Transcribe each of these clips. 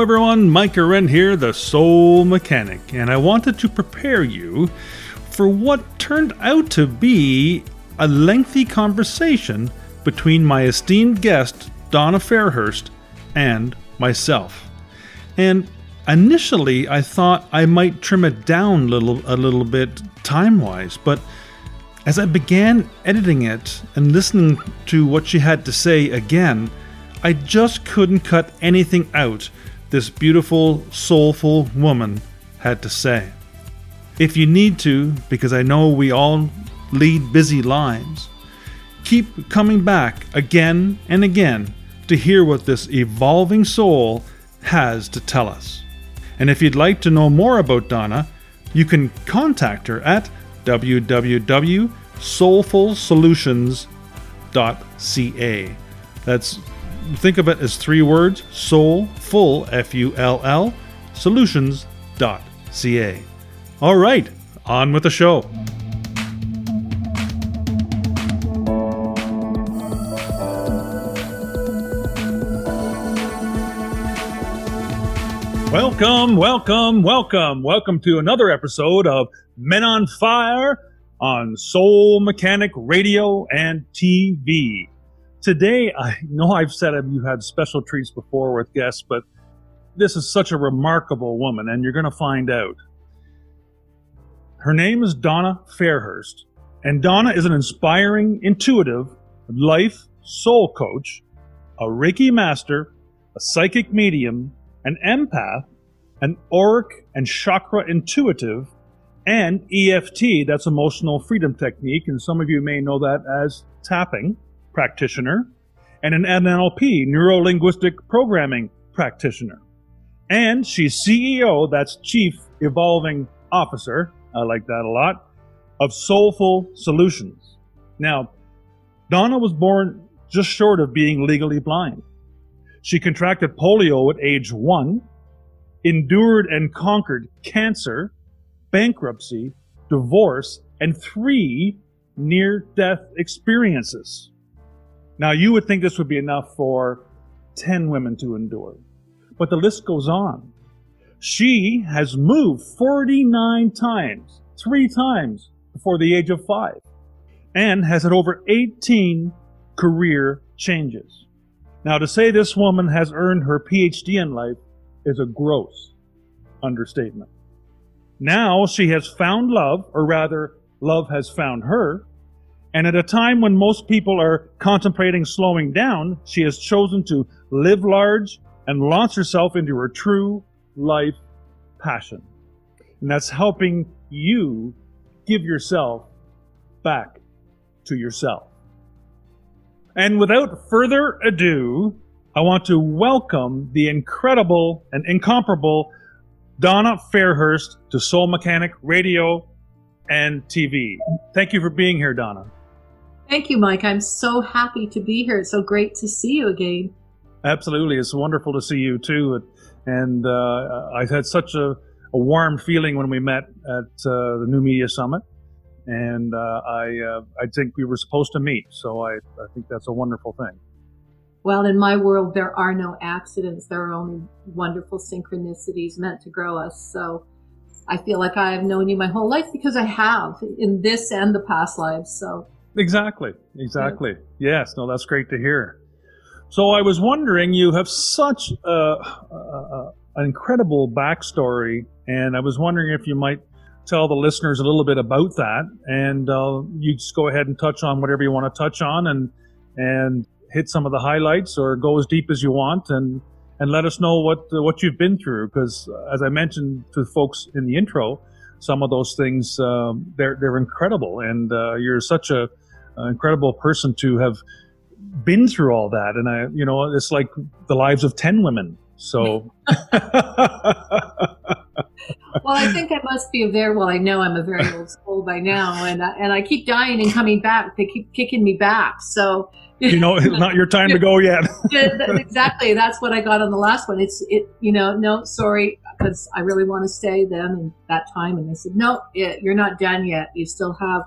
Everyone. Mike Arendt here, the Soul Mechanic, and I wanted to prepare you for what turned out to be a lengthy conversation between my esteemed guest, Donna Fairhurst, and myself. And initially, I thought I might trim it down a little, a little bit time wise, but as I began editing it and listening to what she had to say again, I just couldn't cut anything out this beautiful, soulful woman had to say. If you need to, because I know we all lead busy lives, keep coming back again and again to hear what this evolving soul has to tell us. And if you'd like to know more about Donna, you can contact her at www.soulfulsolutions.ca. That's think of it as three words. Soul full f-u-l-l solutions.ca all right on with the show. Welcome welcome welcome welcome to another episode of men on fire on soul mechanic radio and tv Today, I know I've said you had special treats before with guests, but this is such a remarkable woman, and you're going to find out. Her name is Donna Fairhurst, and Donna is an inspiring, intuitive life soul coach, a Reiki master, a psychic medium, an empath, an auric and chakra intuitive, and EFT, that's emotional freedom technique, and some of you may know that as tapping practitioner and an NLP, neuro linguistic programming practitioner. And she's CEO, that's Chief Evolving Officer, I like that a lot, of Soulful Solutions. Now, Donna was born just short of being legally blind. She contracted polio at age one, endured and conquered cancer, bankruptcy, divorce, and three near death experiences. Now, you would think this would be enough for 10 women to endure. But the list goes on. She has moved 49 times, three times before the age of five, and has had over 18 career changes. Now, to say this woman has earned her PhD in life is a gross understatement. Now she has found love, or rather, love has found her, and at a time when most people are contemplating slowing down, she has chosen to live large and launch herself into her true life passion. And that's helping you give yourself back to yourself. And without further ado, I want to welcome the incredible and incomparable Donna Fairhurst to Soul Mechanic Radio and TV. Thank you for being here, Donna. Thank you, Mike. I'm so happy to be here. It's so great to see you again. Absolutely. It's wonderful to see you too. And uh, I had such a, a, warm feeling when we met at uh, the New Media Summit. And uh, I, uh, I think we were supposed to meet. So I, I think that's a wonderful thing. Well, in my world, there are no accidents. There are only wonderful synchronicities meant to grow us. So I feel like I have known you my whole life because I have in this and the past lives. So Exactly. Exactly. Yeah. Yes. No, that's great to hear. So I was wondering, you have such a, a, an incredible backstory, and I was wondering if you might tell the listeners a little bit about that, and uh, you just go ahead and touch on whatever you want to touch on, and and hit some of the highlights, or go as deep as you want, and and let us know what uh, what you've been through, because uh, as I mentioned to folks in the intro, some of those things um, they're they're incredible, and uh, you're such a incredible person to have been through all that. And I, you know, it's like the lives of 10 women. So. well, I think I must be a very, well, I know I'm a very old soul by now and, I, and I keep dying and coming back. They keep kicking me back. So. You know, it's not your time to go yet. exactly. That's what I got on the last one. It's, it, you know, no, sorry, because I really want to stay then and that time. And they said, no, it, you're not done yet. You still have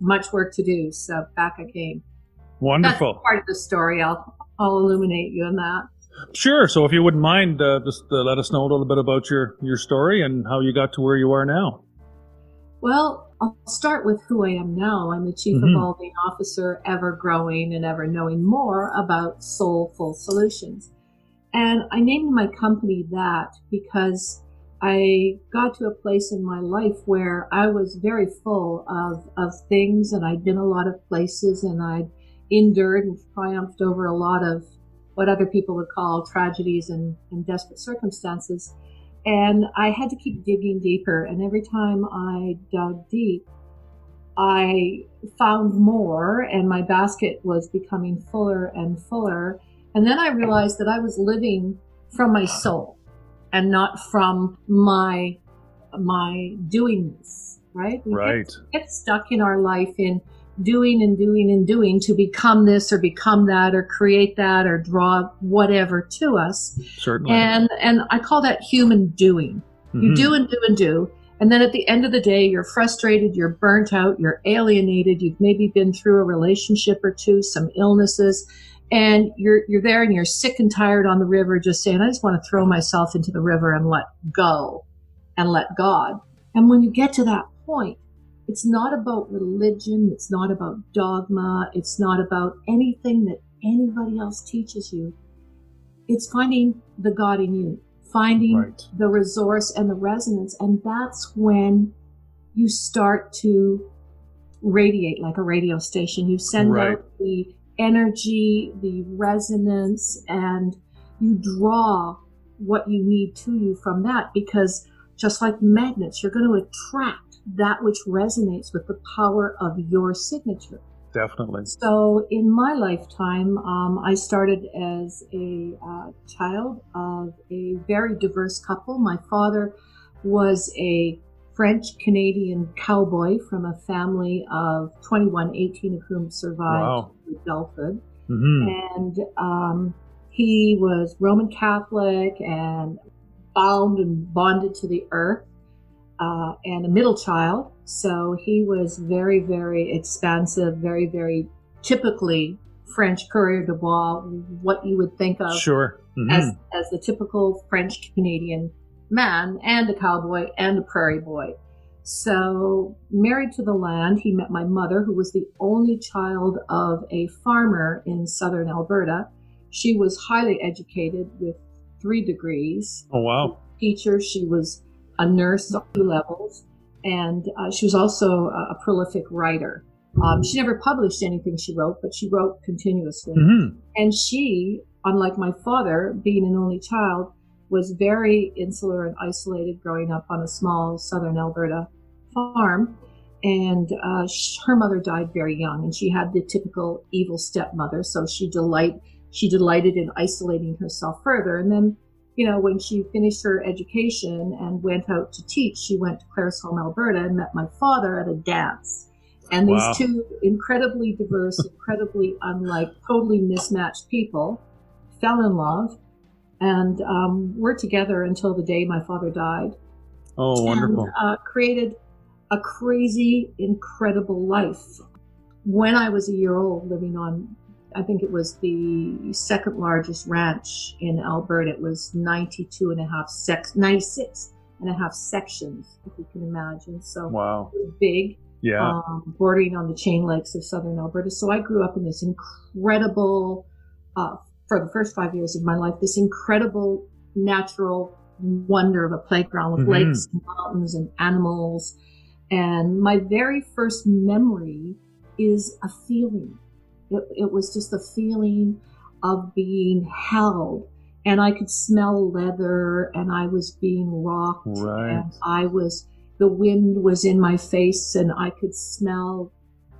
much work to do. So back I came. Wonderful. That's part of the story. I'll I'll illuminate you in that. Sure. So if you wouldn't mind, uh, just uh, let us know a little bit about your your story and how you got to where you are now. Well, I'll start with who I am now. I'm the Chief Mhm. Evolving Officer, ever growing and ever knowing more about Soulful Solutions. And I named my company that because I got to a place in my life where I was very full of, of things and I'd been a lot of places and I'd endured and triumphed over a lot of what other people would call tragedies and, and desperate circumstances. And I had to keep digging deeper. And every time I dug deep, I found more, and my basket was becoming fuller and fuller. And then I realized that I was living from my soul and not from my my doingness. Right? We Right. get stuck in our life in doing and doing and doing to become this or become that or create that or draw whatever to us Certainly. and and i call that human doing you Mhm. do and do and do and then at the end of the day you're frustrated you're burnt out you're alienated you've maybe been through a relationship or two some illnesses and you're you're there and you're sick and tired on the river just saying i just want to throw myself into the river and let go and let god and when you get to that point it's not about religion it's not about dogma it's not about anything that anybody else teaches you it's finding the god in you finding Right. the resource and the resonance. And that's when you start to radiate like a radio station. You send Right. out the energy, the resonance, and you draw what you need to you from that because just like magnets, you're going to attract that which resonates with the power of your signature. Definitely. So, in my lifetime, um, I started as a uh, child of a very diverse couple. My father was a French Canadian cowboy from a family of 21, 18 of whom survived Wow. adulthood. hmm And um, he was Roman Catholic and bound and bonded to the earth uh, and a middle child. So he was very, very expansive, very, very typically French coureur de bois, what you would think of Sure. Mhm. as, as the typical French Canadian man and a cowboy and a prairie boy. So, married to the land, he met my mother, who was the only child of a farmer in southern Alberta. She was highly educated with three degrees oh wow. teacher. She was a nurse on two levels, and uh, she was also a, a prolific writer. Um, she never published anything she wrote, but she wrote continuously. hmm And she, unlike my father, being an only child, was very insular and isolated growing up on a small southern Alberta farm. And uh, sh- her mother died very young, and she had the typical evil stepmother. So she delight she delighted in isolating herself further. And then, you know, when she finished her education and went out to teach, she went to Claresholm, Alberta, and met my father at a dance. And these two incredibly diverse, incredibly unlike, totally mismatched people fell in love and um, were together until the day my father died Oh, wonderful. and uh, created a crazy, incredible life. When I was a year old, living on, I think it was the second largest ranch in Alberta. It was 92 and a half sex, 96 and a half sections, if you can imagine. So Wow. it was big Yeah. um, bordering on the chain lakes of southern Alberta. So I grew up in this incredible, uh, for the first five years of my life, this incredible natural wonder of a playground with Mhm. lakes and mountains and animals. And my very first memory is a feeling. It, it was just the feeling of being held. And I could smell leather and I was being rocked Right. and I was the wind was in my face and I could smell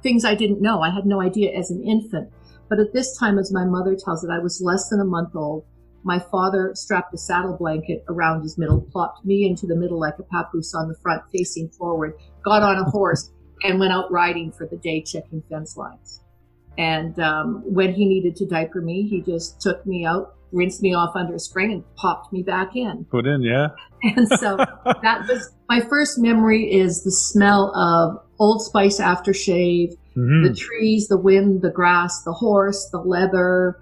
things I didn't know. I had no idea as an infant. But at this time, as my mother tells it, I was less than a month old. My father strapped a saddle blanket around his middle, plopped me into the middle like a papoose on the front, facing forward, got on a horse, and went out riding for the day, checking fence lines. And um, when he needed to diaper me, he just took me out, rinsed me off under a spring, and popped me back in. Put in, yeah. And so that was my first memory is the smell of Old Spice aftershave, Mhm. the trees, the wind, the grass, the horse, the leather,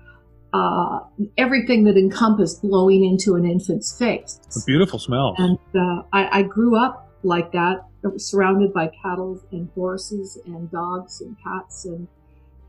uh, everything that encompassed blowing into an infant's face. A beautiful smell. And uh, I, I grew up like that, surrounded by cattle and horses and dogs and cats and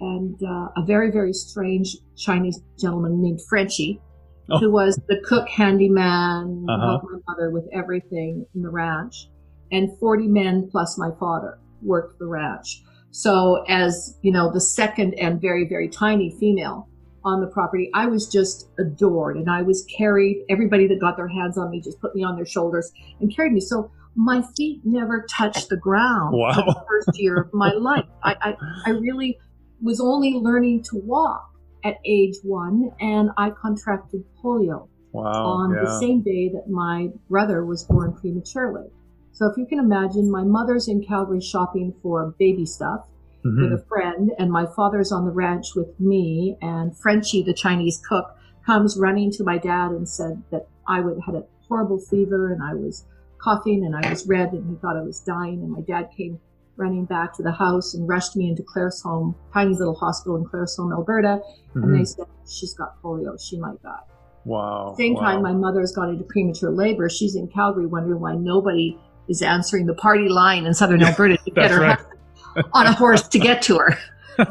and uh, a very very strange Chinese gentleman named Frenchie, oh. who was the cook handyman, uh-huh. helped my mother with everything in the ranch, and forty men plus my father worked the ranch. So as you know, the second and very very tiny female on the property, I was just adored, and I was carried. Everybody that got their hands on me just put me on their shoulders and carried me. So my feet never touched the ground wow. for the first year of my life. I, I, I really was only learning to walk at age one, and I contracted polio wow, on yeah. the same day that my brother was born prematurely. So if you can imagine, my mother's in Calgary shopping for baby stuff mm-hmm. with a friend, and my father's on the ranch with me, and Frenchie, the Chinese cook, comes running to my dad and said that I would had a horrible fever and I was coughing and I was red and he thought I was dying. And my dad came running back to the house and rushed me into Claresholm, tiny little hospital in Claresholm, Alberta. Mm-hmm. And they said, she's got polio. She might die. Wow. Same wow. time, my mother's got into premature labor. She's in Calgary wondering why nobody is answering the party line in southern Alberta to get her right. on a horse to get to her.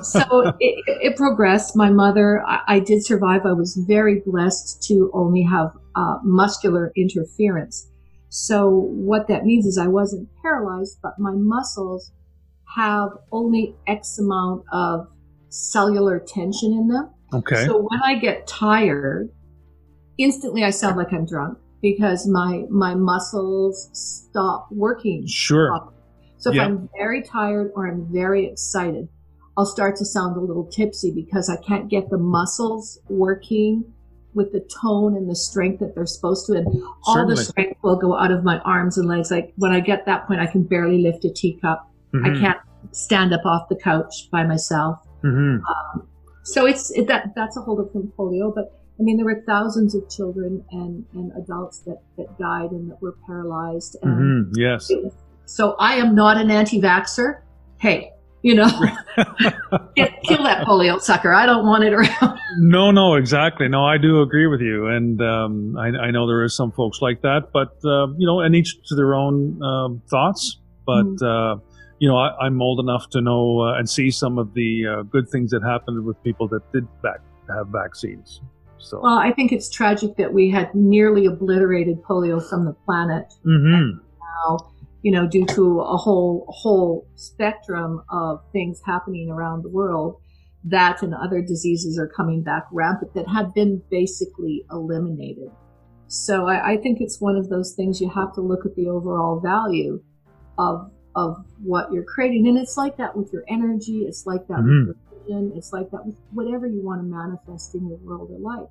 so it, it, progressed. My mother, I, I, did survive. I was very blessed to only have uh, muscular interference. So what that means is I wasn't paralyzed, but my muscles have only X amount of cellular tension in them. Okay. So when I get tired, instantly I sound like I'm drunk because my my muscles stop working. Sure. Properly. So if I'm very tired or I'm very excited, I'll start to sound a little tipsy because I can't get the muscles working with the tone and the strength that they're supposed to, and all Certainly. the strength will go out of my arms and legs. Like when I get that point, I can barely lift a teacup. Mm-hmm. I can't stand up off the couch by myself. Mm-hmm. Um, so it's it, that that's a whole different polio. But I mean, there were thousands of children and and adults that that died and that were paralyzed. And Mm-hmm. Yes. so I am not an anti-vaxer. Hey, you know, kill that polio sucker. I don't want it around. No, no, exactly. No, I do agree with you, and um, I, I, know there is some folks like that, but uh, you know, and each to their own um, thoughts. But mm uh, you know, I, am old enough to know uh, and see some of the uh, good things that happened with people that did back, have vaccines. So, well, I think it's tragic that we had nearly obliterated polio from the planet. Mm-hmm. now you know, due to a whole whole spectrum of things happening around the world, that and other diseases are coming back rampant that had been basically eliminated. So I, I think it's one of those things you have to look at the overall value of of what you're creating, and it's like that with your energy. It's like that mm-hmm. with your vision. It's like that with whatever you want to manifest in your world or life.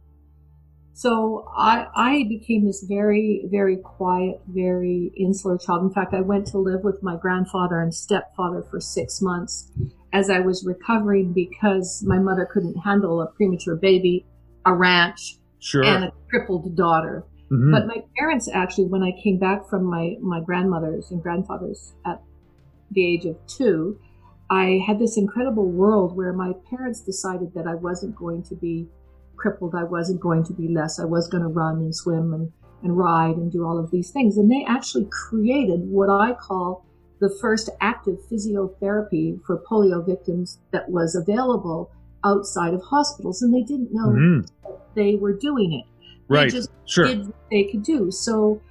So I, I became this very, very quiet, very insular child. In fact, I went to live with my grandfather and stepfather for six months as I was recovering because my mother couldn't handle a premature baby, a ranch, sure. and a crippled daughter. Mm-hmm. But my parents actually, when I came back from my, my grandmother's and grandfather's at the age of two, I had this incredible world where my parents decided that I wasn't going to be crippled, I wasn't going to be less. I was going to run and swim and, and ride and do all of these things. And they actually created what I call the first active physiotherapy for polio victims that was available outside of hospitals. And they didn't know mm-hmm. they were doing it. Right. They just sure. did what they could do. So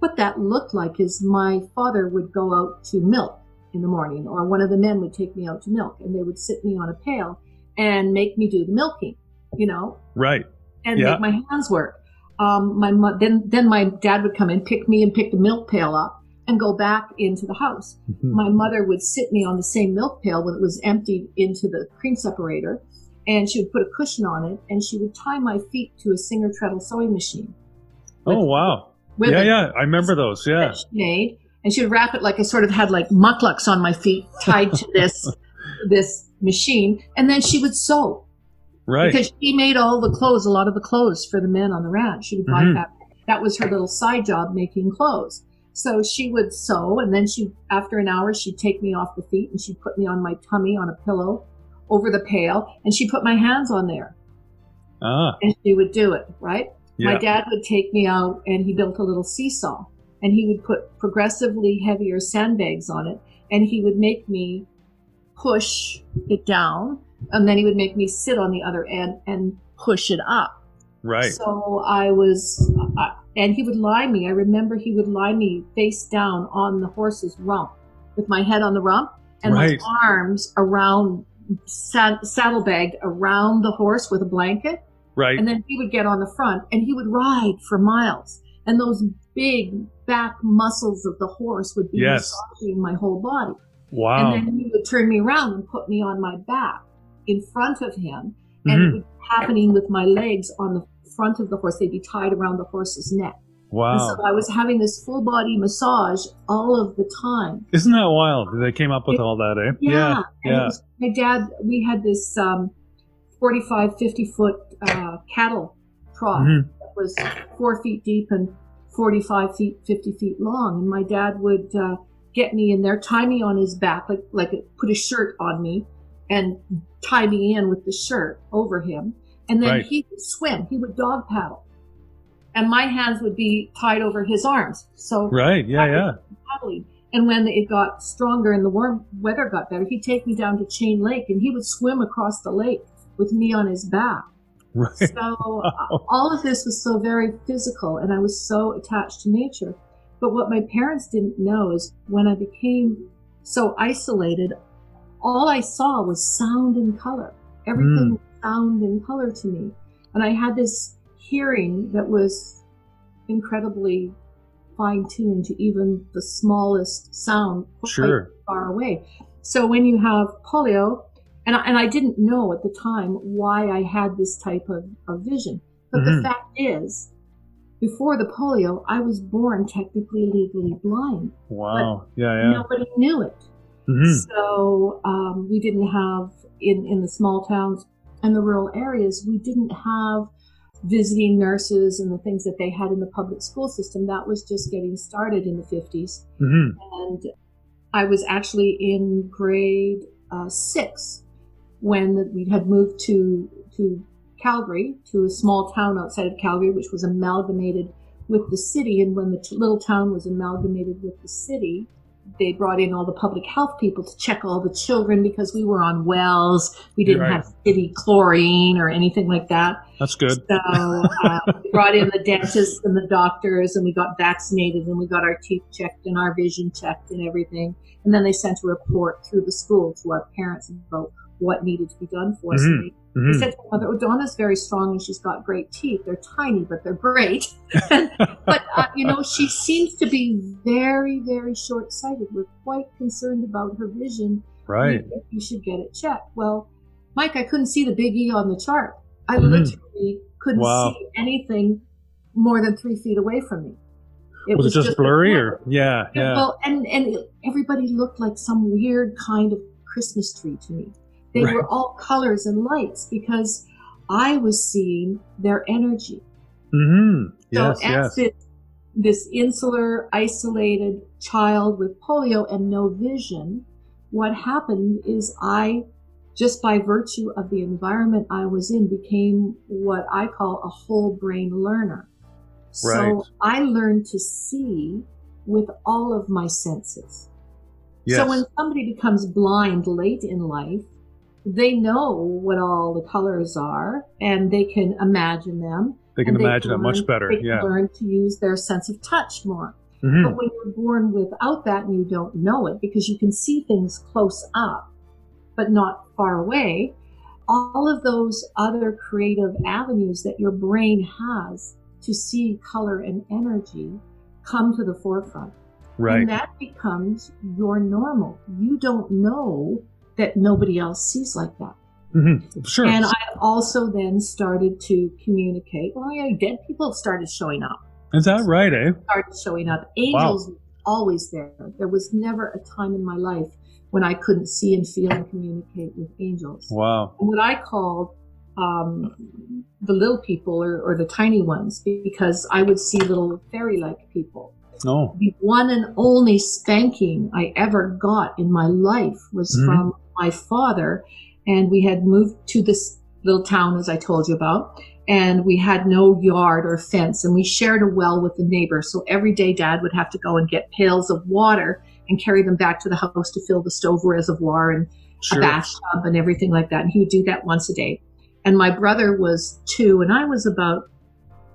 what that looked like is my father would go out to milk in the morning, or one of the men would take me out to milk, and they would sit me on a pail and make me do the milking you know, right, and yeah. make my hands work. Um, my mo- then then my dad would come in, pick me and pick the milk pail up, and go back into the house. Mm-hmm. My mother would sit me on the same milk pail when it was emptied into the cream separator, and she would put a cushion on it, and she would tie my feet to a Singer treadle sewing machine. Oh wow! Yeah, yeah, I remember those. Yeah, she made, and she would wrap it like I sort of had like mukluks on my feet tied to this this machine, and then she would sew. Right. Because she made all the clothes, a lot of the clothes for the men on the ranch. She would buy Mhm. that. That was her little side job, making clothes. So she would sew, and then she, after an hour, she'd take me off the feet and she'd put me on my tummy on a pillow over the pail, and she put my hands on there. Ah, and she would do it, right? yeah. My dad would take me out and he built a little seesaw and he would put progressively heavier sandbags on it and he would make me push it down and then he would make me sit on the other end and push it up. right. So I was, uh, and he would lie me. I remember he would lie me face down on the horse's rump with my head on the rump and Right. my arms around, sad, saddlebagged around the horse with a blanket. right. And then he would get on the front and he would ride for miles. And those big back muscles of the horse would be Yes. massaging my whole body. wow. And then he would turn me around and put me on my back in front of him. And Mhm. it would be happening with my legs on the front of the horse. They'd be tied around the horse's neck. And wow. so I was having this full body massage all of the time. Isn't that wild? They came up with all that, eh? Yeah. And yeah. Was, my dad, we had this um, 45, 50 foot uh, cattle trough Mhm. that was four feet deep and 45 feet, 50 feet long. And my dad would uh, get me in there, tie me on his back, like, like put a shirt on me and tie me in with the shirt over him. And then Right. he would swim, he would dog paddle. And my hands would be tied over his arms. So Right. Yeah. Yeah. paddling. And when it got stronger and the warm weather got better, he'd take me down to Chain Lake and he would swim across the lake with me on his back. Right. So uh, all of this was so very physical and I was so attached to nature. But what my parents didn't know is when I became so isolated, all I saw was sound and color. Everything was sound and color to me. And I had this hearing that was incredibly fine tuned to even the smallest sound Sure. far away. So when you have polio, and I, and I didn't know at the time why I had this type of, of vision, but Mhm. the fact is, before the polio, I was born technically legally blind. Wow. Yeah. Yeah. Nobody knew it. Mhm. So um, we didn't have in in the small towns and the rural areas, we didn't have visiting nurses and the things that they had in the public school system. That was just getting started in the 50s Mhm. and I was actually in grade uh, six when we had moved to to Calgary, to a small town outside of Calgary, which was amalgamated with the city. And when the t- little town was amalgamated with the city, they brought in all the public health people to check all the children because we were on wells. We didn't Right. have city chlorine or anything like that. That's good. So uh, we brought in the dentists and the doctors, and we got vaccinated, and we got our teeth checked and our vision checked and everything. And then they sent a report through the school to our parents about what needed to be done for us. They, they Mhm. said to my mother, "Oh, Donna's very strong and she's got great teeth. They're tiny, but they're great." but uh, you know, she seems to be very, very short-sighted. We're quite concerned about her vision Right. you, you should get it checked. Well, Mike, I couldn't see the big E on the chart. I Mhm. literally couldn't Wow. see anything more than three feet away from me. It was, it just a blurry or? Yeah. Yeah. Well, and and everybody looked like some weird kind of Christmas tree to me. They Right. were all colors and lights because I was seeing their energy. hmm So Yes. as Yes. this, this insular, isolated child with polio and no vision, what happened is I, just by virtue of the environment I was in, became what I call a whole brain learner. Right. So I learned to see with all of my senses. Yes. So when somebody becomes blind late in life, they know what all the colors are and they can imagine them. they can imagine it learn- much better. They Yeah. learn to use their sense of touch more. Mhm. But when you're born without that and you don't know it because you can see things close up, but not far away, all of those other creative avenues that your brain has to see color and energy come to the forefront. Right. And that becomes your normal. You don't know that nobody else sees like that. Mhm. Sure. And I also then started to communicate. Well, yeah, dead people started showing up. Is that right? Eh? Started showing up. Angels were always there. There was never a time in my life when I couldn't see and feel and communicate with angels. Wow. And what I called um, the little people or, or the tiny ones, because I would see little fairy-like people. No. The one and only spanking I ever got in my life was Mhm. from my father, and we had moved to this little town, as I told you about, and we had no yard or fence, and we shared a well with the neighbor. So every day, Dad would have to go and get pails of water and carry them back to the house to fill the stove reservoir and sure. a bathtub and everything like that. And he would do that once a day. And my brother was two, and I was about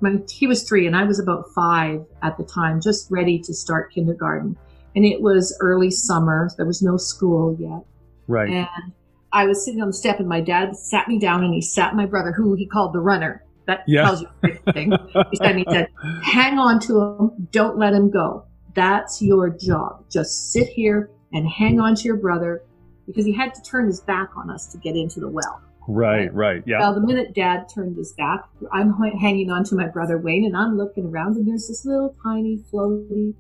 my he was three, and I was about five at the time, just ready to start kindergarten. And it was early summer; there was no school yet. Right. And I was sitting on the step, and my dad sat me down, and he sat my brother, who he called the runner. That yeah. tells you everything. he said, he said, "Hang on to him. Don't let him go. That's your job. Just sit here and hang on to your brother because he had to turn his back on us to get into the well. Right, right, yeah. Well, the minute Dad turned his back, I'm hanging on to my brother Wayne, and I'm looking around, and there's this little tiny, floaty,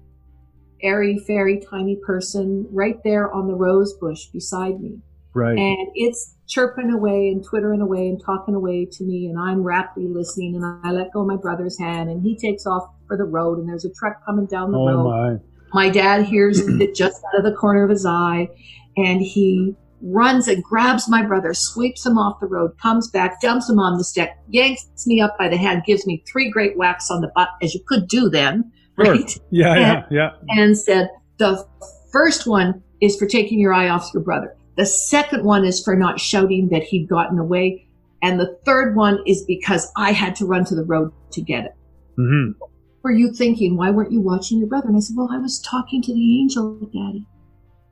airy, fairy, tiny person right there on the rose bush beside me. Right. And it's chirping away and twittering away and talking away to me, and I'm raptly listening, and I let go of my brother's hand, and he takes off for the road, and there's a truck coming down the oh road. My. my dad hears it just out of the corner of his eye, and he runs and grabs my brother, sweeps him off the road, comes back, dumps him on the step, yanks me up by the hand, gives me three great whacks on the butt, as you could do then. Right? Sure. Yeah, and, yeah, yeah. And said, the first one is for taking your eye off your brother. The second one is for not shouting that he'd gotten away. And the third one is because I had to run to the road to get it. Mm-hmm. Were you thinking, why weren't you watching your brother? And I said, well, I was talking to the angel, Daddy.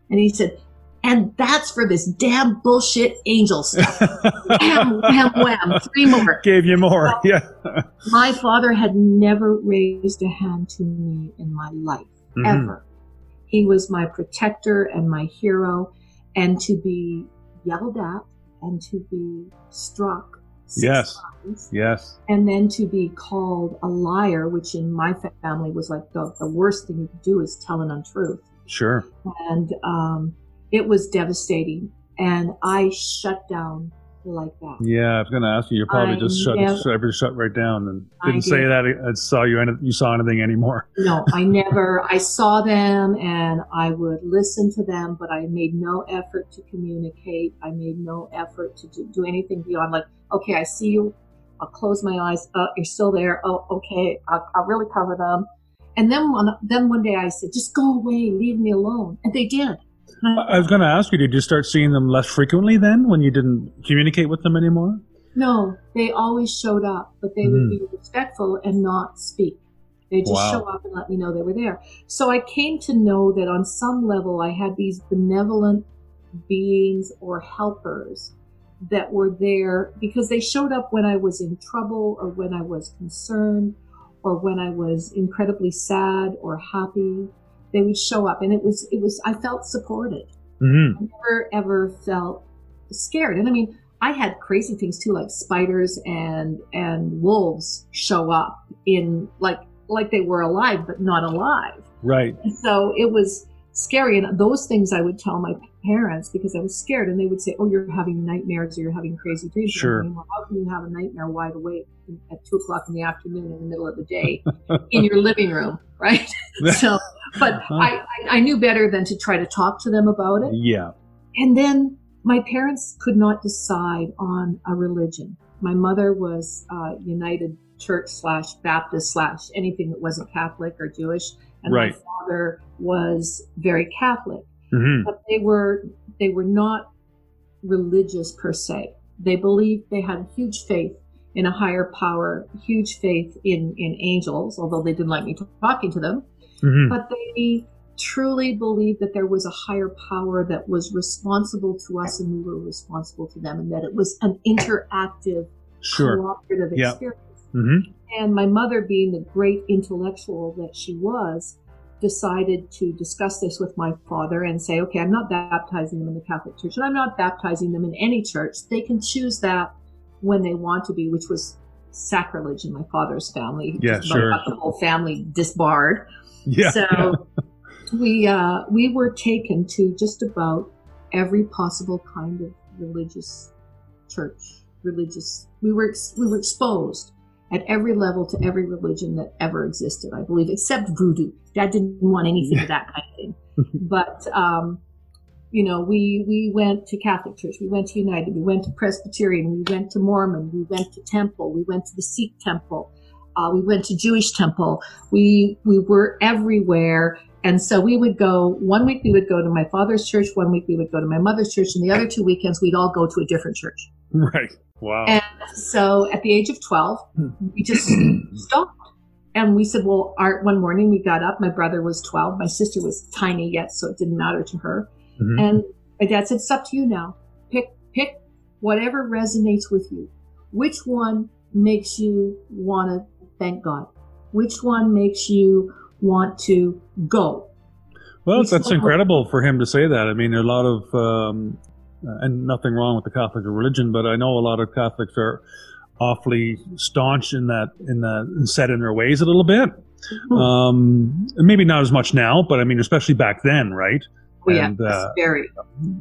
And he said, and that's for this damn bullshit angel stuff. wham, wham, wham. Three more. Gave you more. So, yeah. my father had never raised a hand to me in my life, mm-hmm. ever. He was my protector and my hero. And to be yelled at and to be struck. Yes. Times, yes. And then to be called a liar, which in my family was like the, the worst thing you could do is tell an untruth. Sure. And, um, it was devastating. And I shut down like that. Yeah, I was going to ask you. You probably I just shut, never, shut, shut right down and didn't did. say that I saw you. You saw anything anymore. No, I never. I saw them and I would listen to them, but I made no effort to communicate. I made no effort to do, do anything beyond like, okay, I see you. I'll close my eyes. Oh, you're still there. Oh, okay. I'll, I'll really cover them. And then one, then one day I said, just go away, leave me alone. And they did. I was going to ask you, did you start seeing them less frequently then when you didn't communicate with them anymore? No, they always showed up, but they mm. would be hmm. respectful and not speak. They just wow. show up and let me know they were there. So I came to know that on some level I had these benevolent beings or helpers that were there because they showed up when I was in trouble or when I was concerned or when I was incredibly sad or happy they would show up. And it was it was i felt supported. Mm-hmm. i never ever felt scared. And i mean i had crazy things too like spiders and and wolves show up in like like they were alive but not alive. Right. And so it was scary. And those things i would tell my parents because i was scared. And they would say oh you're having nightmares or you're having crazy dreams. Sure. well, how can you have a nightmare wide awake at two o'clock in the afternoon in the middle of the day in your living room? Right? So but uh-huh. I, I knew better than to try to talk to them about it. Yeah. And then my parents could not decide on a religion. My mother was uh, United Church slash Baptist slash anything that wasn't Catholic or Jewish, and right. my father was very Catholic. Mm-hmm. But they were they were not religious per se. They believed they had huge faith in a higher power, huge faith in in angels, although they didn't like me talking to them mm-hmm. but they truly believed that there was a higher power that was responsible to us and we were responsible to them and that it was an interactive sure. cooperative yep. experience mm-hmm. and my mother being the great intellectual that she was decided to discuss this with my father and say okay i'm not baptizing them in the catholic church and i'm not baptizing them in any church they can choose that when they want to be which was sacrilege in my father's family yeah sure got the whole family disbarred yeah. So yeah. we uh, we were taken to just about every possible kind of religious church, religious. We were ex- we were exposed at every level to every religion that ever existed, I believe, except voodoo. Dad didn't want anything of that kind of thing. But um, you know, we, we went to Catholic Church, we went to United, we went to Presbyterian, we went to Mormon, we went to Temple, we went to the Sikh Temple, uh, we went to Jewish Temple. We we were everywhere, and so we would go. One week we would go to my father's church. One week we would go to my mother's church, and the other two weekends we'd all go to a different church. Right. Wow. And so at the age of twelve, we just stopped. And we said, well, our, one morning we got up. My brother was 12. My sister was tiny yet, so it didn't matter to her. Mhm. And my dad said, it's up to you now. Pick, pick whatever resonates with you. Which one makes you want to thank God? Which one makes you want to go? Well, Which that's incredible for him to say that. I mean, a lot of, um, and nothing wrong with the Catholic religion, but I know a lot of Catholics are awfully staunch in that, in that, and set in their ways a little bit. Hmm. Um, maybe not as much now, but I mean, especially back then, right? Oh, yeah, uh, very.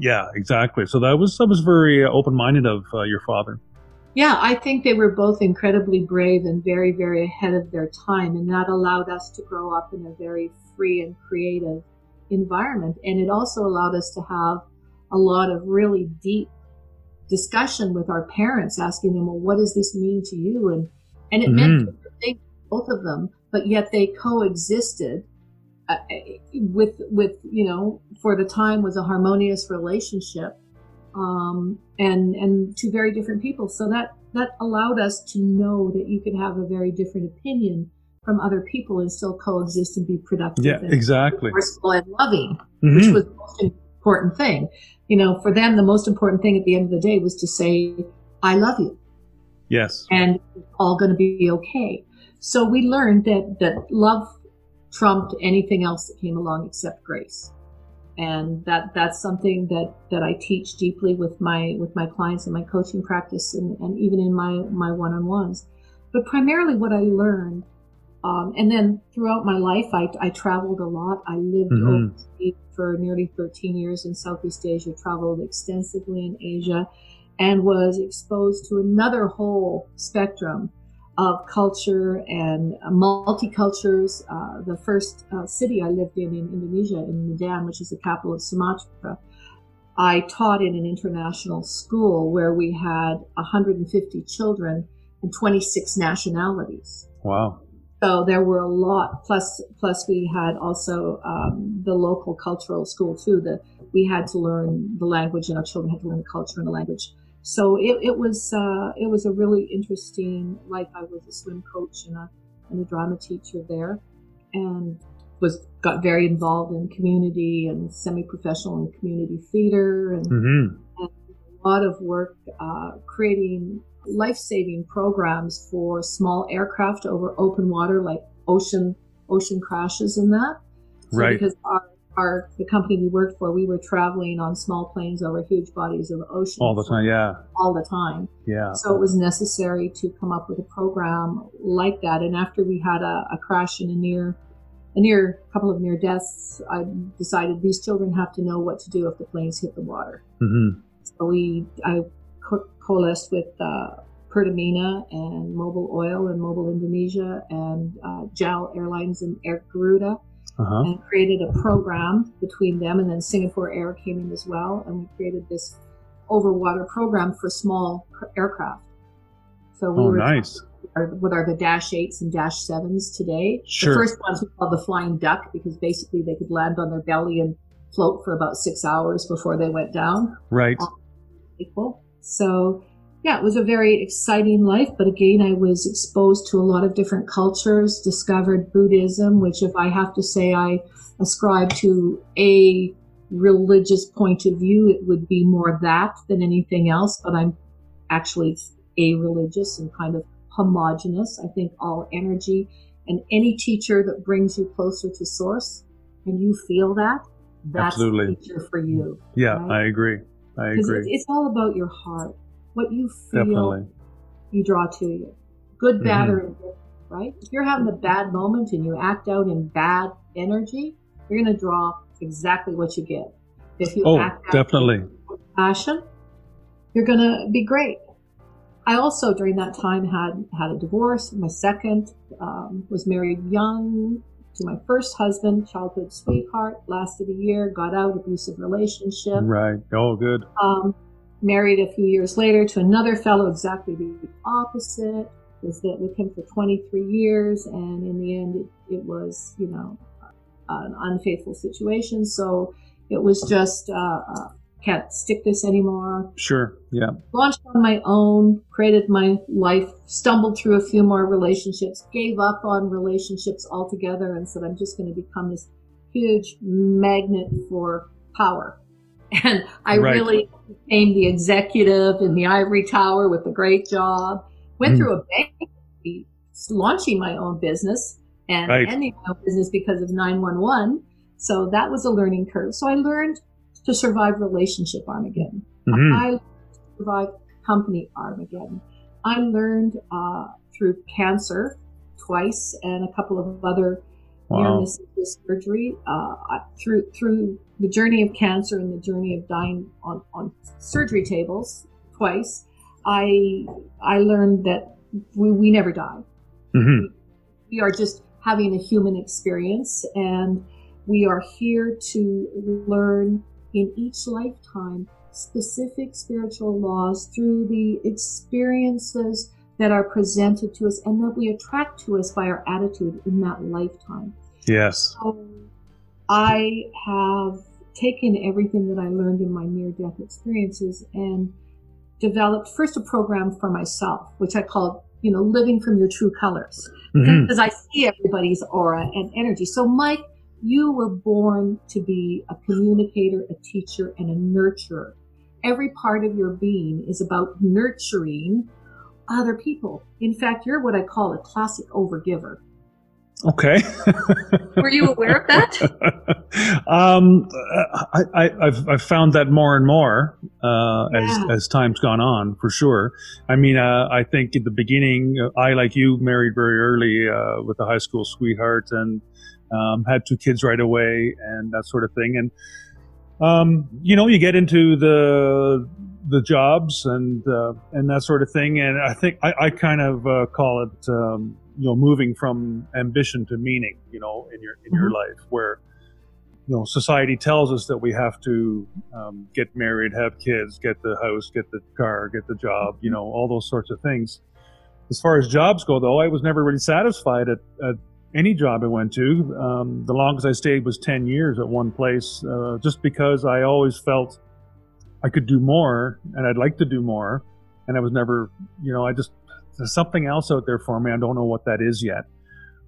Yeah, exactly. So that was that was very uh, open-minded of uh, your father. Yeah, I think they were both incredibly brave and very, very ahead of their time. And that allowed us to grow up in a very free and creative environment. And it also allowed us to have a lot of really deep discussion with our parents, asking them, well, what does this mean to you? And, and it meant Mhm. different things, both of them, but yet they coexisted uh, with, with, you know, for the time was a harmonious relationship um, and and two very different people. So that that allowed us to know that you could have a very different opinion from other people and still coexist and be productive. Yeah, and exactly. Forceful and loving, which Mhm. was the most important thing. You know, for them, the most important thing at the end of the day was to say, "I love you," Yes. and it's all going to be okay. So we learned that that love trumped anything else that came along except grace and that that's something that that I teach deeply with my with my clients in my coaching practice and, and even in my my one-on-ones but primarily what I learned um, and then throughout my life I, I traveled a lot I lived Mhm. for nearly 13 years in Southeast Asia traveled extensively in Asia and was exposed to another whole spectrum of culture and uh, multicultures. Uh, the first uh, city I lived in in Indonesia, in Medan, which is the capital of Sumatra, I taught in an international school where we had 150 children and 26 nationalities. Wow. So there were a lot. Plus, plus we had also um, the local cultural school too. That we had to learn the language, and our children had to learn the culture and the language. So it, it was uh, it was a really interesting life. I was a swim coach and a and a drama teacher there, and was got very involved in community and semi-professional and community theater and hmm a lot of work uh, creating life-saving programs for small aircraft over open water, like ocean ocean crashes and that. So Right. Because our, our the company we worked for, we were traveling on small planes over huge bodies of ocean All the time. Yeah. all the time. Yeah. So it was necessary to come up with a program like that. And after we had a, a crash and a near, a near couple of near deaths, I decided these children have to know what to do if the planes hit the water. hmm So we, I co- coalesced with uh, Pertamina and Mobil Oil and Mobil Indonesia and uh, JAL Airlines and Air Garuda Uh-huh. and created a program between them. And then Singapore Air came in as well, and we created this overwater program for small cr- aircraft. So we Oh, were nice. are, what are the dash eights and dash sevens today. Sure. The first ones we called the flying duck because basically they could land on their belly and float for about six hours before they went down. Right. Equal. So yeah, it was a very exciting life. But again, I was exposed to a lot of different cultures, discovered Buddhism, which if I have to say I ascribe to a religious point of view, it would be more that than anything else. But I'm actually a religious and kind of homogenous. I think all energy and any teacher that brings you closer to source and you feel that, that's Absolutely. the teacher for you. Yeah, Right. I agree. I agree. it's, it's all about your heart. What you feel, Definitely. you draw to you. Good, bad, Mhm. or indifferent, right? If you're having a bad moment and you act out in bad energy, you're going to draw exactly what you get. If you Oh, act out definitely. in passion, you're going to be great. I also during that time had had a divorce. My second um, was married young to my first husband, childhood sweetheart, lasted a year, got out, abusive relationship. Right. Oh, good. Um, married a few years later to another fellow, exactly the opposite. Was that with him for 23 years, and in the end, it, it was, you know, an unfaithful situation. So it was just uh, uh, can't stick this anymore. Sure. Yeah. Launched on my own, created my life, stumbled through a few more relationships, gave up on relationships altogether, and said I'm just going to become this huge magnet for power. And I Right. really became the executive in the ivory tower with a great job. Went Mm. through a bank, launching my own business and Right. ending my own business because of 911. So that was a learning curve. So I learned to survive relationship Armageddon. Mhm. I survived company Armageddon. I learned uh, through cancer twice and a couple of other Wow. misses surgery uh, through through the journey of cancer and the journey of dying on, on surgery tables twice. I I learned that we, we never die Mhm. we are just having a human experience and we are here to learn in each lifetime specific spiritual laws through the experiences that are presented to us and that we attract to us by our attitude in that lifetime. Yes. So I have taken everything that I learned in my near death experiences and developed first a program for myself, which I called, you know, living from your true colors Mhm. because I see everybody's aura and energy. So, Mike, you were born to be a communicator, a teacher, and a nurturer. Every part of your being is about nurturing other people. In fact, you're what I call a classic overgiver. Okay. Were you aware of that? um, I, I, I've, I've found that more and more uh, Yeah. as as time's gone on, for sure. I mean, uh, I think at the beginning, uh, I like you married very early uh, with a high school sweetheart and um, had two kids right away and that sort of thing. And um, you know, you get into the the jobs and uh, and that sort of thing. And I think I, I kind of uh, call it um, you know moving from ambition to meaning. You know, in your in your life where you know society tells us that we have to um, get married, have kids, get the house, get the car, get the job. You know, all those sorts of things. As far as jobs go, though, I was never really satisfied at, at any job I went to. Um, the longest I stayed was 10 years at one place, uh, just because I always felt I could do more and I'd like to do more. And I was never, you know, I just, there's something else out there for me. I don't know what that is yet.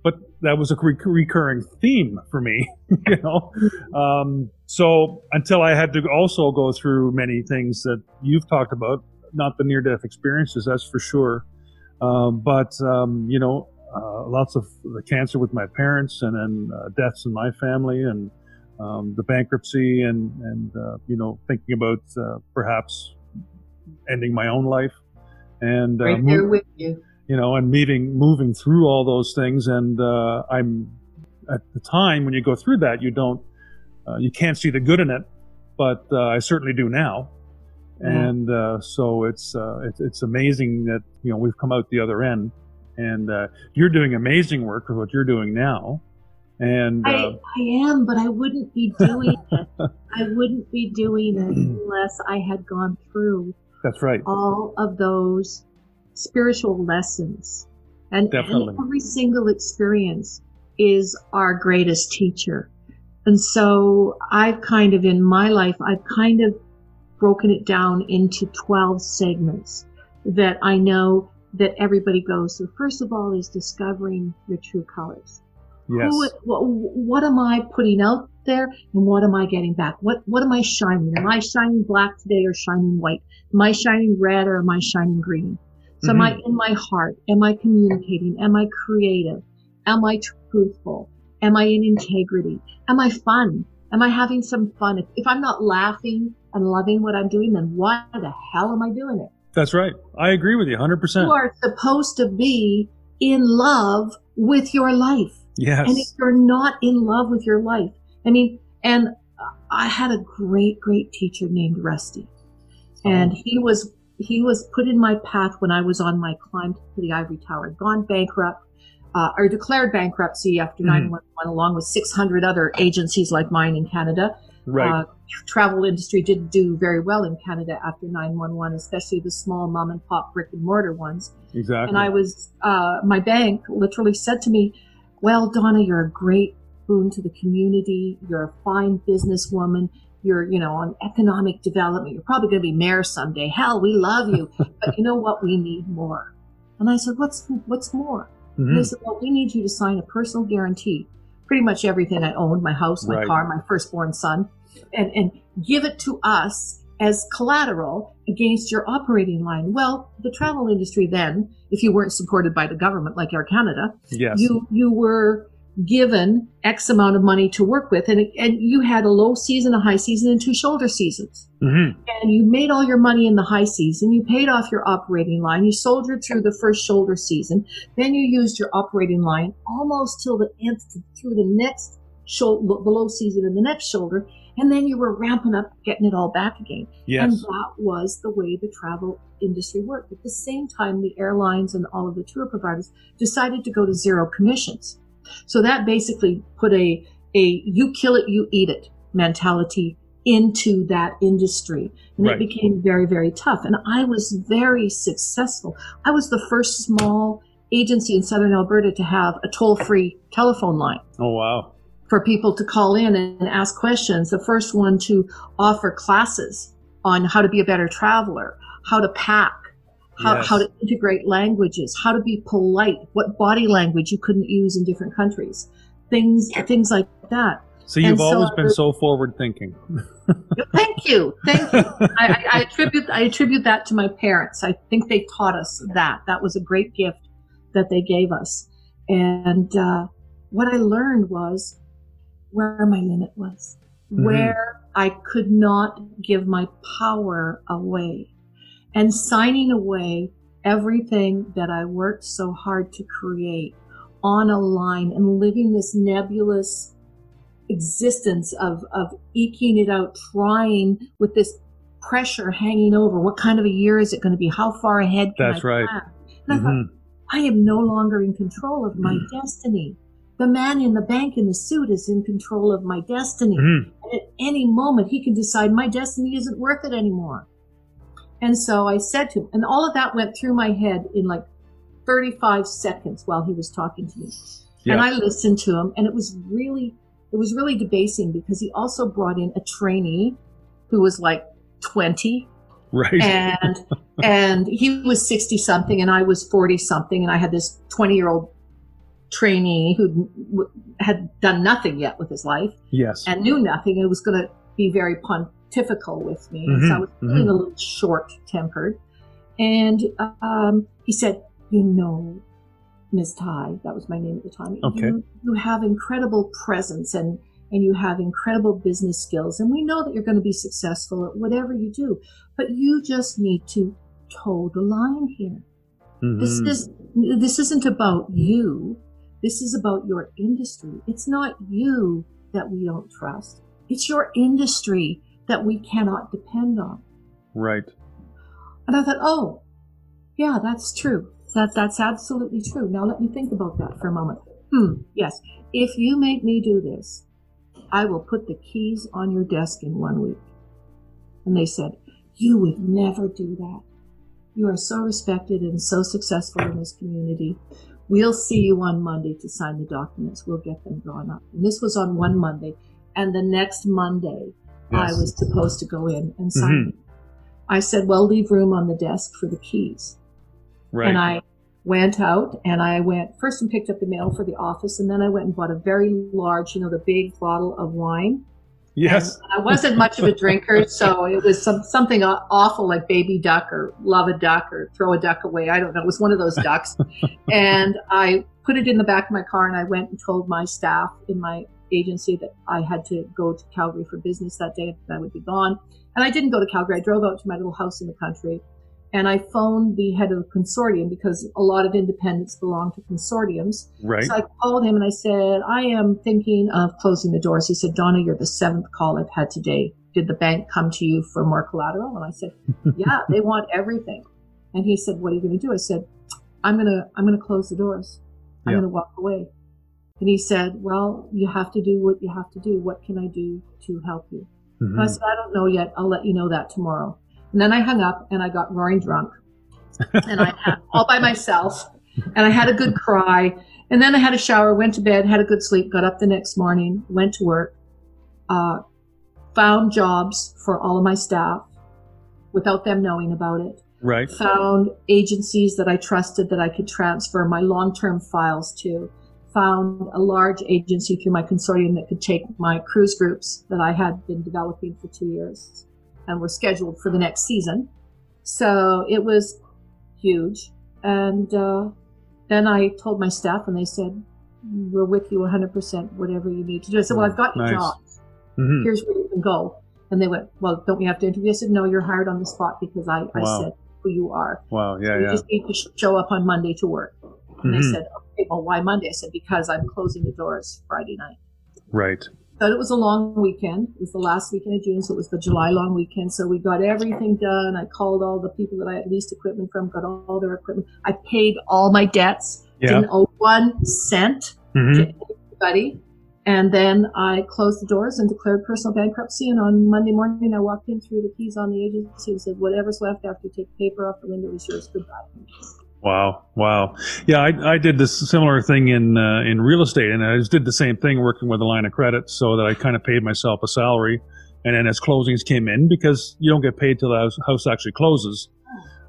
But that was a re- recurring theme for me, you know. Um, so until I had to also go through many things that you've talked about, not the near death experiences, that's for sure. Um, but, um, you know, uh, lots of the cancer with my parents and then uh, deaths in my family and um, the bankruptcy and and uh, you know thinking about uh, perhaps ending my own life and uh, right there with you. you know and moving moving through all those things and uh, I'm at the time when you go through that you don't uh, you can't see the good in it but uh, I certainly do now Yeah. and uh, so it's, uh, it's it's amazing that you know we've come out the other end and uh, you're doing amazing work with what you're doing now and I, uh, I am, but I wouldn't be doing it. I wouldn't be doing it unless I had gone through that's right all of those spiritual lessons. And, every single experience is our greatest teacher. And so I've kind of, in my life, I've kind of broken it down into 12 segments that I know that everybody goes through. First of all is discovering your true colors. Yes Who, what, what am I putting out there and what am I getting back? What, what am I shining? Am I shining black today or shining white? Am I shining red or am I shining green? So am I mm-hmm. in my heart? Am I communicating? Am I creative? Am I truthful? Am I in integrity? Am I fun? Am I having some fun? If, if I'm not laughing and loving what I'm doing, then why the hell am I doing it? That's right. I agree with you 100%. You are supposed to be in love with your life. Yes. And if you're not in love with your life, I mean, and I had a great, great teacher named Rusty, and Oh. he was he was put in my path when I was on my climb to the ivory tower. Gone bankrupt. uh, or declared bankruptcy after Mhm. 911, along with 600 other agencies like mine in Canada. Right. Uh, travel industry didn't do very well in Canada after 911, especially the small mom and pop brick and mortar ones. exactly. And I was, uh, my bank literally said to me, well, Donna, you're a great boon to the community. You're a fine businesswoman. You're, you know, on economic development. You're probably going to be mayor someday. Hell, we love you. but you know what? We need more. And I said, what's, what's more? Mhm. they said, well, we need you to sign a personal guarantee. Pretty much everything I owned, my house, my Right. car, my firstborn son, and, and give it to us as collateral against your operating line. Well, the travel industry then, if you weren't supported by the government like Air Canada, Yes. you, you were given X amount of money to work with and, and you had a low season, a high season and two shoulder seasons Mhm. and you made all your money in the high season. You paid off your operating line. You soldiered through the first shoulder season. Then you used your operating line almost till the end through the next shoulder, the low season and the next shoulder. And then you were ramping up, getting it all back again. And that was the way the travel industry worked. At the same time, the airlines and all of the tour providers decided to go to zero commissions. So that basically put a, a you kill it, you eat it mentality into that industry. And Right. it became very, very tough. And I was very successful. I was the first small agency in Southern Alberta to have a toll free telephone line Oh wow. For people to call in and ask questions. The first one to offer classes on how to be a better traveler, how to pack, how, Yes. how to integrate languages, how to be polite, what body language you couldn't use in different countries, things, things like that. So you've And always I been so forward thinking. Thank you, thank you. I, I, I attribute I attribute that to my parents. I think they taught us that. That was a great gift that they gave us. And uh, what I learned was where my limit was, Mhm. where I could not give my power away, and signing away everything that I worked so hard to create on a line and living this nebulous existence of, of eking it out, trying with this pressure hanging over. What kind of a year is it going to be? How far ahead can That's I right. And I thought, Mhm. I am no longer in control of my Mm. destiny. The man in the bank in the suit is in control of my destiny. Mhm. And at any moment, he can decide my destiny isn't worth it anymore. And so I said to him, and all of that went through my head in like 35 seconds while he was talking to me. And I listened to him, and it was really, it was really debasing because he also brought in a trainee who was like 20 Right. and and he was 60 something and I was 40 something and I had this 20 year old trainee who w- had done nothing yet with his life yes. and knew nothing and was going to be very pontifical with me and so I Mhm, was feeling mhm. a little short tempered and um, he said you know Ms. Ty that was my name at the time Okay. you, you have incredible presence and and you have incredible business skills and we know that you're going to be successful at whatever you do but you just need to toe the line here this Mhm. is this isn't about you this is about your industry. It's not you that we don't trust. It's your industry that we cannot depend on. Right. and i thought oh yeah that's true. That that's absolutely true. Now let me think about that for a moment. Hmm yes. If you make me do this i will put the keys on your desk in one week. And they said you would never do that. You are so respected and so successful in this community. We'll see you on Monday to sign the documents. We'll get them drawn up. And this was on one Monday. And the next Monday, I was supposed to go in and sign. Mm-hmm. it. I said, well, leave room on the desk for the keys. Right. And I went out and I went first and picked up the mail for the office. And then I went and bought a very large, you know, the big bottle of wine. Yes. And I wasn't much of a drinker, so it was some something awful like baby duck or love a duck or throw a duck away. I don't know. It was one of those ducks. and I put it in the back of my car and I went and told my staff in my agency that I had to go to Calgary for business that day and I would be gone. And I didn't go to Calgary. I drove out to my little house in the country and I phoned the head of the consortium because a lot of independents belong to consortiums. right. So I called him and I said, I am thinking of closing the doors. He said, Donna, you're the seventh call I've had today. Did the bank come to you for more collateral? And I said, Yeah, they want everything. And he said, What are you going to do? I said, I'm going to, I'm going to close the doors. I'm Yeah. going to walk away. And he said, well, you have to do what you have to do. What can I do to help you? Mhm. I said, I don't know yet. I'll let you know that tomorrow. And then I hung up and I got roaring drunk. and I had all by myself. And I had a good cry. And then I had a shower, went to bed, had a good sleep, got up the next morning, went to work, uh, found jobs for all of my staff without them knowing about it. Right. Found agencies that I trusted that I could transfer my long-term files to. Found a large agency through my consortium that could take my cruise groups that I had been developing for two years and were scheduled for the next season. So it was huge. And uh, then I told my staff, and they said, "We're with you 100%. Whatever you need to do." I said, "Well, I've got your Nice. jobs. Mhm. Here's where you can go." And they went, "Well, don't we have to interview?" I said, "No, you're hired on the spot because I, I said who you are. Wow. Yeah. you Yeah. just need to show up on Monday to work." And they Mhm. said, "Okay, well, why Monday?" I said, "Because I'm closing the doors Friday night." Right. But it was a long weekend. It was the last weekend of June, so it was the July long weekend. So we got everything done. I called all the people that I had leased equipment from, got all, their equipment. I paid all my debts. Yeah. Didn't owe one cent Mhm. to anybody. And then I closed the doors and declared personal bankruptcy. And on Monday morning, I walked in, threw the keys on the agency, and said, "Whatever's left after you take the paper off the window is yours. Goodbye." Wow, wow, yeah. I, I did this similar thing in uh, in real estate, and I just did the same thing working with a line of credit, so that I kind of paid myself a salary, and then as closings came in, because you don't get paid till the house, actually closes,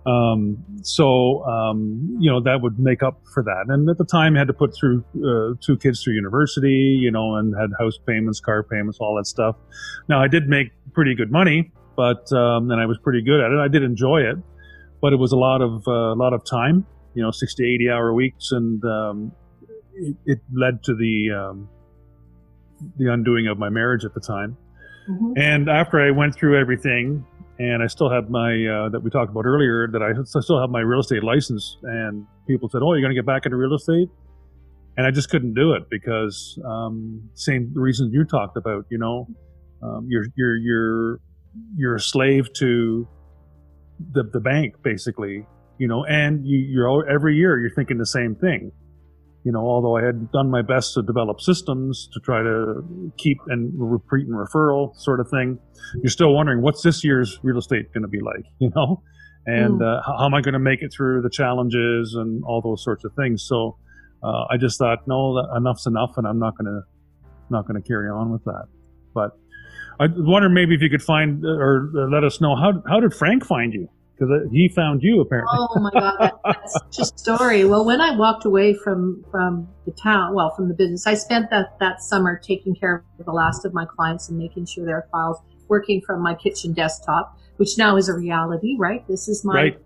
um, so um, you know that would make up for that. And at the time, I had to put through uh, two kids through university, you know, and had house payments, car payments, all that stuff. Now I did make pretty good money, but um, and I was pretty good at it. I did enjoy it but it was a lot of uh, a lot of time, you know, 60 to 80 hour weeks, and um, it, it led to the um, the undoing of my marriage at the time. Mhm. And after I went through everything, and I still have my uh, that we talked about earlier, that I I still have my real estate license, and people said, "Oh, you're going to get back into real estate," and I just couldn't do it because um, same reasons you talked about. You know, um, you're you're you're you're a slave to the the bank basically. You know, and you, you're al- every year you're thinking the same thing. You know, although I had done my best to develop systems to try to keep and repeat and referral sort of thing, you're still wondering what's this year's real estate going to be like. You know, and uh, how, how am I going to make it through the challenges and all those sorts of things. So uh, I just thought, no, enough's enough, and I'm not going to not going to carry on with that. But I wonder maybe if you could find uh, or uh, let us know how how did Frank find you? Because he found you apparently. Oh my God, that, that's such a story. Well, when I walked away from from the town, well, from the business, I spent that that summer taking care of the last of my clients and making sure their files working from my kitchen desktop, which now is a reality. Right, this is my Right.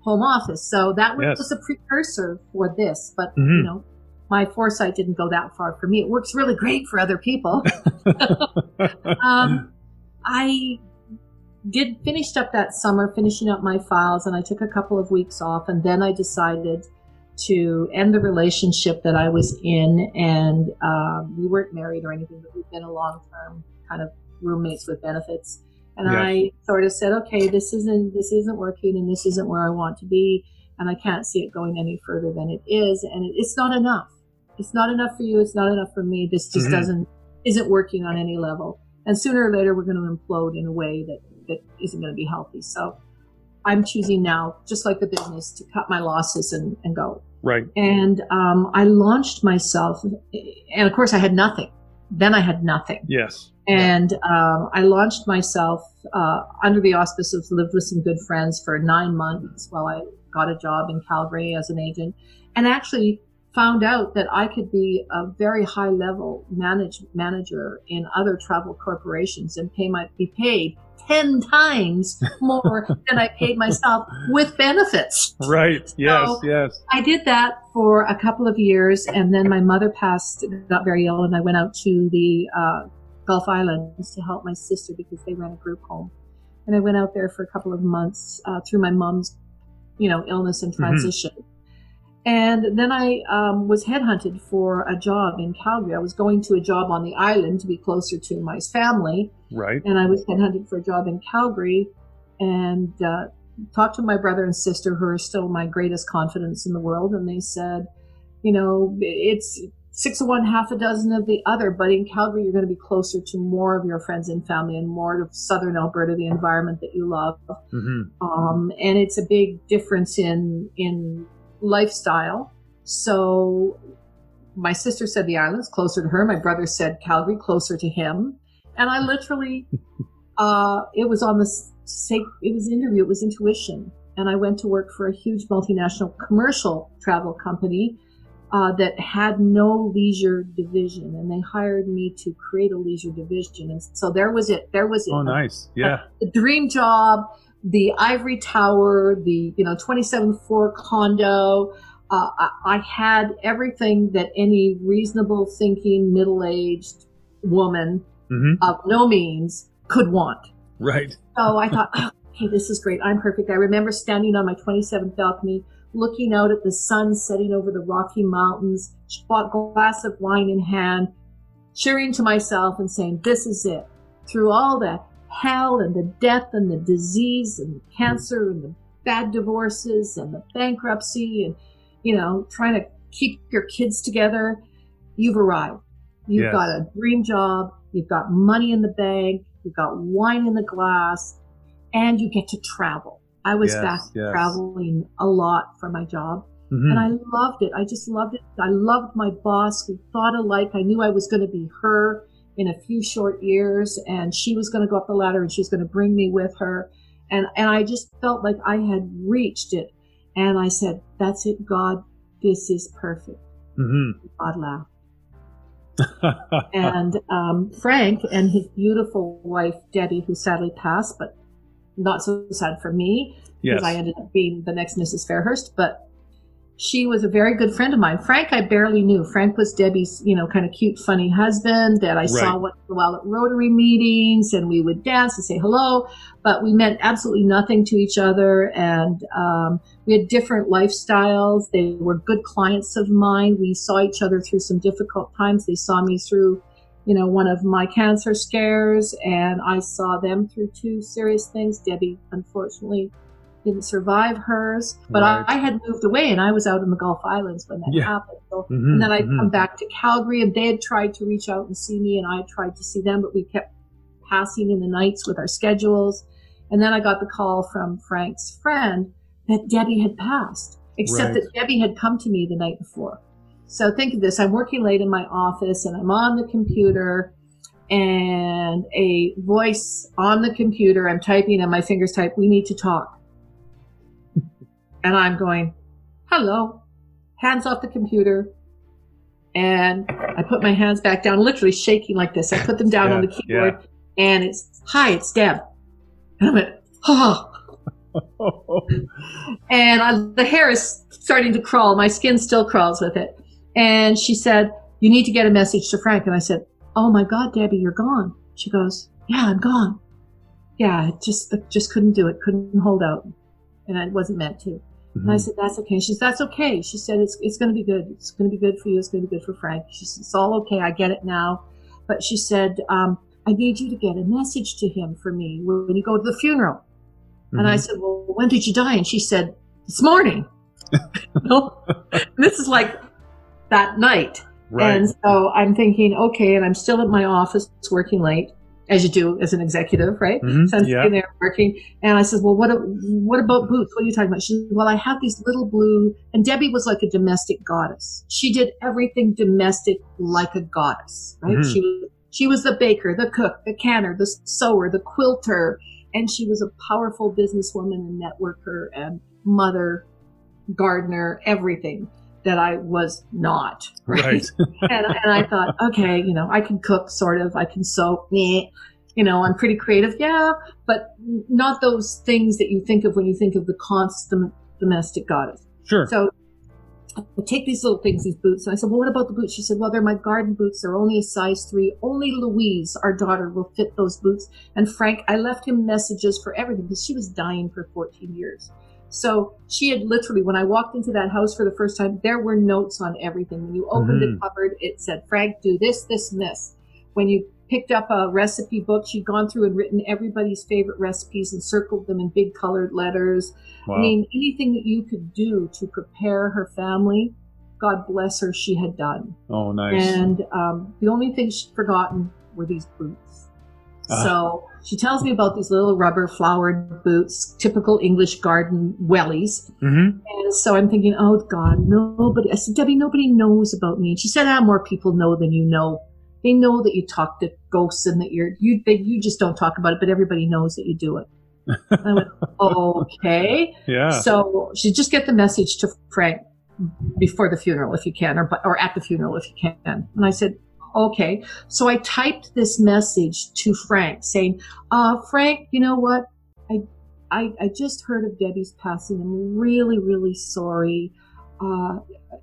home office, so that was, Yes. was a precursor for this. But Mhm. you know, my foresight didn't go that far for me. It works really great for other people. um, I did finished up that summer finishing up my files and I took a couple of weeks off and then I decided to end the relationship that I was in and um, we weren't married or anything but we've been a long term kind of roommates with benefits and Yes. I sort of said okay this isn't this isn't working and this isn't where I want to be and I can't see it going any further than it is and it, it's not enough it's not enough for you it's not enough for me this just Mhm. doesn't isn't working on any level and sooner or later we're going to implode in a way that that isn't going to be healthy so i'm choosing now just like the business to cut my losses and, and go right. and um, i launched myself and of course i had nothing then i had nothing Yes. and um, I launched myself uh, under the auspice of lived with some good friends for nine months while I got a job in Calgary as an agent, and actually found out that I could be a very high level manage, manager in other travel corporations and pay my be paid ten times more than I paid myself with benefits. Right. Yes. So- yes. I did that for a couple of years, and then my mother passed, got very ill, and I went out to the uh, Gulf Islands to help my sister because they ran a group home. And I went out there for a couple of months uh, through my mom's, you know, illness and Mhm. transition. And then I um, was headhunted for a job in Calgary. I was going to a job on the island to be closer to my family, Right. and I was headhunted for a job in Calgary and uh, talked to my brother and sister who are still my greatest confidence in the world and they said you know, it's six of one, half a dozen of the other. But in Calgary, you're going to be closer to more of your friends and family and more to southern Alberta, the environment that you love. Mm-hmm. Um, and it's a big difference in in lifestyle. So my sister said the islands closer to her. My brother said Calgary closer to him. And I literally, uh, it was on the sake, it was interview, it was intuition. And I went to work for a huge multinational commercial travel company uh, that had no leisure division, and they hired me to create a leisure division. And so there was it. There was it. Oh, nice. Yeah. The dream job, the ivory tower, the you know 27th floor condo. Uh, I, I had everything that any reasonable thinking middle aged woman mm-hmm. of no means could want. Right. So I thought, oh, okay, this is great. I'm perfect. I remember standing on my 27th balcony looking out at the sun setting over the Rocky Mountains, glass of wine in hand, cheering to myself and saying, This is it. Through all the hell and the death and the disease and the cancer and the bad divorces and the bankruptcy and, you know, trying to keep your kids together, you've arrived. You've yes. got a dream job, you've got money in the bank, you've got wine in the glass, and you get to travel. I was yes, back yes. traveling a lot for my job. Mm-hmm. And I loved it. I just loved it. I loved my boss. We thought alike. I knew I was going to be her in a few short years, and she was going to go up the ladder and she was going to bring me with her. And, and I just felt like I had reached it. And I said, That's it, God. This is perfect. Mm-hmm. God laughed. and um, Frank and his beautiful wife, Debbie, who sadly passed, but not so sad for me because yes. I ended up being the next Mrs. Fairhurst, but she was a very good friend of mine. Frank, I barely knew. Frank was Debbie's, you know, kind of cute, funny husband that I right. saw once in a while at Rotary meetings, and we would dance and say hello. But we meant absolutely nothing to each other, and um, we had different lifestyles. They were good clients of mine. We saw each other through some difficult times. They saw me through you know, one of my cancer scares, and I saw them through two serious things. Debbie, unfortunately, didn't survive hers, but right. I, I, had moved away and I was out in the Gulf Islands when that yeah. happened. So, mm-hmm, and then I'd mm-hmm. come back to Calgary, and they had tried to reach out and see me, and I tried to see them, but we kept passing in the nights with our schedules. And then I got the call from Frank's friend that Debbie had passed, except right. that Debbie had come to me the night before. So think of this. I'm working late in my office and I'm on the computer and a voice on the computer, I'm typing and my fingers type, we need to talk. And I'm going, hello, hands off the computer. And I put my hands back down, literally shaking like this. I put them down yeah, on the keyboard yeah. and it's, hi, it's Deb. And I went, oh. and I, the hair is starting to crawl. My skin still crawls with it. And she said, You need to get a message to Frank. And I said, Oh my God, Debbie, you're gone. She goes, Yeah, I'm gone. Yeah, just just couldn't do it, couldn't hold out. And I wasn't meant to. Mm-hmm. And I said, That's okay. She said, That's okay. She said, It's it's gonna be good. It's gonna be good for you, it's gonna be good for Frank. She said, It's all okay, I get it now. But she said, um, I need you to get a message to him for me when you go to the funeral. Mm-hmm. And I mm-hmm. said, Well, when did you die? And she said, This morning. no? this is like that night. Right. And so I'm thinking, okay, and I'm still at my office it's working late, as you do as an executive, right? Mm-hmm. So I'm yeah. sitting there working, and I said, well, what what about boots? What are you talking about? She said, well, I have these little blue, and Debbie was like a domestic goddess. She did everything domestic like a goddess, right? Mm-hmm. She was she was the baker, the cook, the canner, the sewer, the quilter, and she was a powerful businesswoman and networker and mother, gardener, everything that I was not. Right. right. and, and I thought, okay, you know, I can cook sort of, I can sew, meh. you know, I'm pretty creative. Yeah. But not those things that you think of when you think of the constant domestic goddess. Sure. So I take these little things, these boots. And I said, well, what about the boots? She said, well, they're my garden boots. They're only a size three. Only Louise, our daughter, will fit those boots. And Frank, I left him messages for everything because she was dying for 14 years. So she had literally, when I walked into that house for the first time, there were notes on everything. When you opened mm-hmm. the cupboard, it said, Frank, do this, this, and this. When you picked up a recipe book, she'd gone through and written everybody's favorite recipes and circled them in big colored letters. Wow. I mean, anything that you could do to prepare her family God bless her, she had done. Oh, nice. And um, the only thing she'd forgotten were these boots. Ah. So she tells me about these little rubber flowered boots, typical English garden wellies. hmm And so I'm thinking, oh God, nobody. I said, Debbie, nobody knows about me. And she said, ah, more people know than you know. They know that you talk to ghosts and that you're you. They, you just don't talk about it, but everybody knows that you do it. I went, okay. Yeah. So she just get the message to Frank before the funeral if you can, or or at the funeral if you can. And I said, okay. So I typed this message to Frank saying, uh, Frank, you know what? I, I, I just heard of Debbie's passing. I'm really, really sorry. Uh,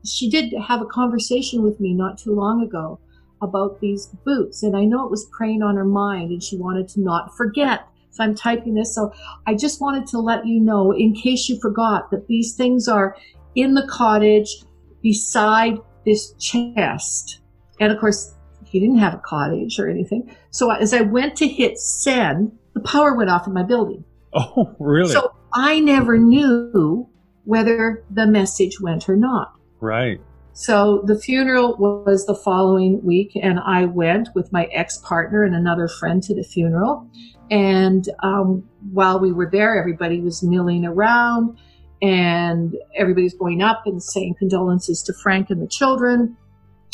she did have a conversation with me not too long ago about these boots, and I know it was preying on her mind, and she wanted to not forget. So I'm typing this. So I just wanted to let you know, in case you forgot, that these things are in the cottage beside this chest. And of course, he didn't have a cottage or anything. So as I went to hit send, the power went off in my building. oh, really? So I never knew whether the message went or not. right. So the funeral was the following week, and I went with my ex partner and another friend to the funeral. And um, while we were there, everybody was milling around, and everybody's going up and saying condolences to Frank and the children.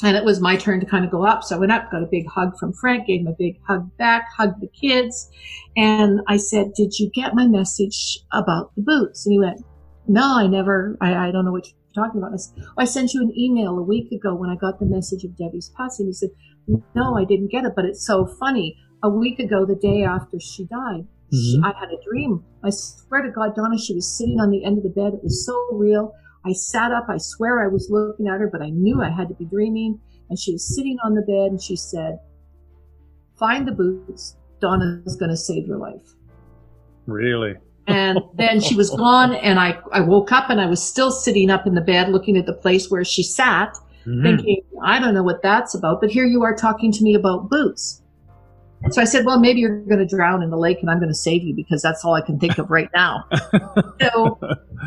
And it was my turn to kind of go up. So I went up, got a big hug from Frank, gave him a big hug back, hugged the kids. And I said, Did you get my message about the boots? And he went, No, I never, I, I don't know what you're talking about. I said, "Oh, I sent you an email a week ago when I got the message of Debbie's passing. He said, No, I didn't get it, but it's so funny. A week ago, the day after she died, Mhm. I had a dream. I swear to God, Donna, she was sitting on the end of the bed. It was so real. I sat up. I swear I was looking at her, but I knew I had to be dreaming. And she was sitting on the bed and she said, Find the boots. Donna's going to save your life. Really? And then she was gone. And I, I woke up and I was still sitting up in the bed looking at the place where she sat, Mhm. thinking, I don't know what that's about. But here you are talking to me about boots. So I said, well, maybe you're going to drown in the lake and I'm going to save you because that's all I can think of right now. so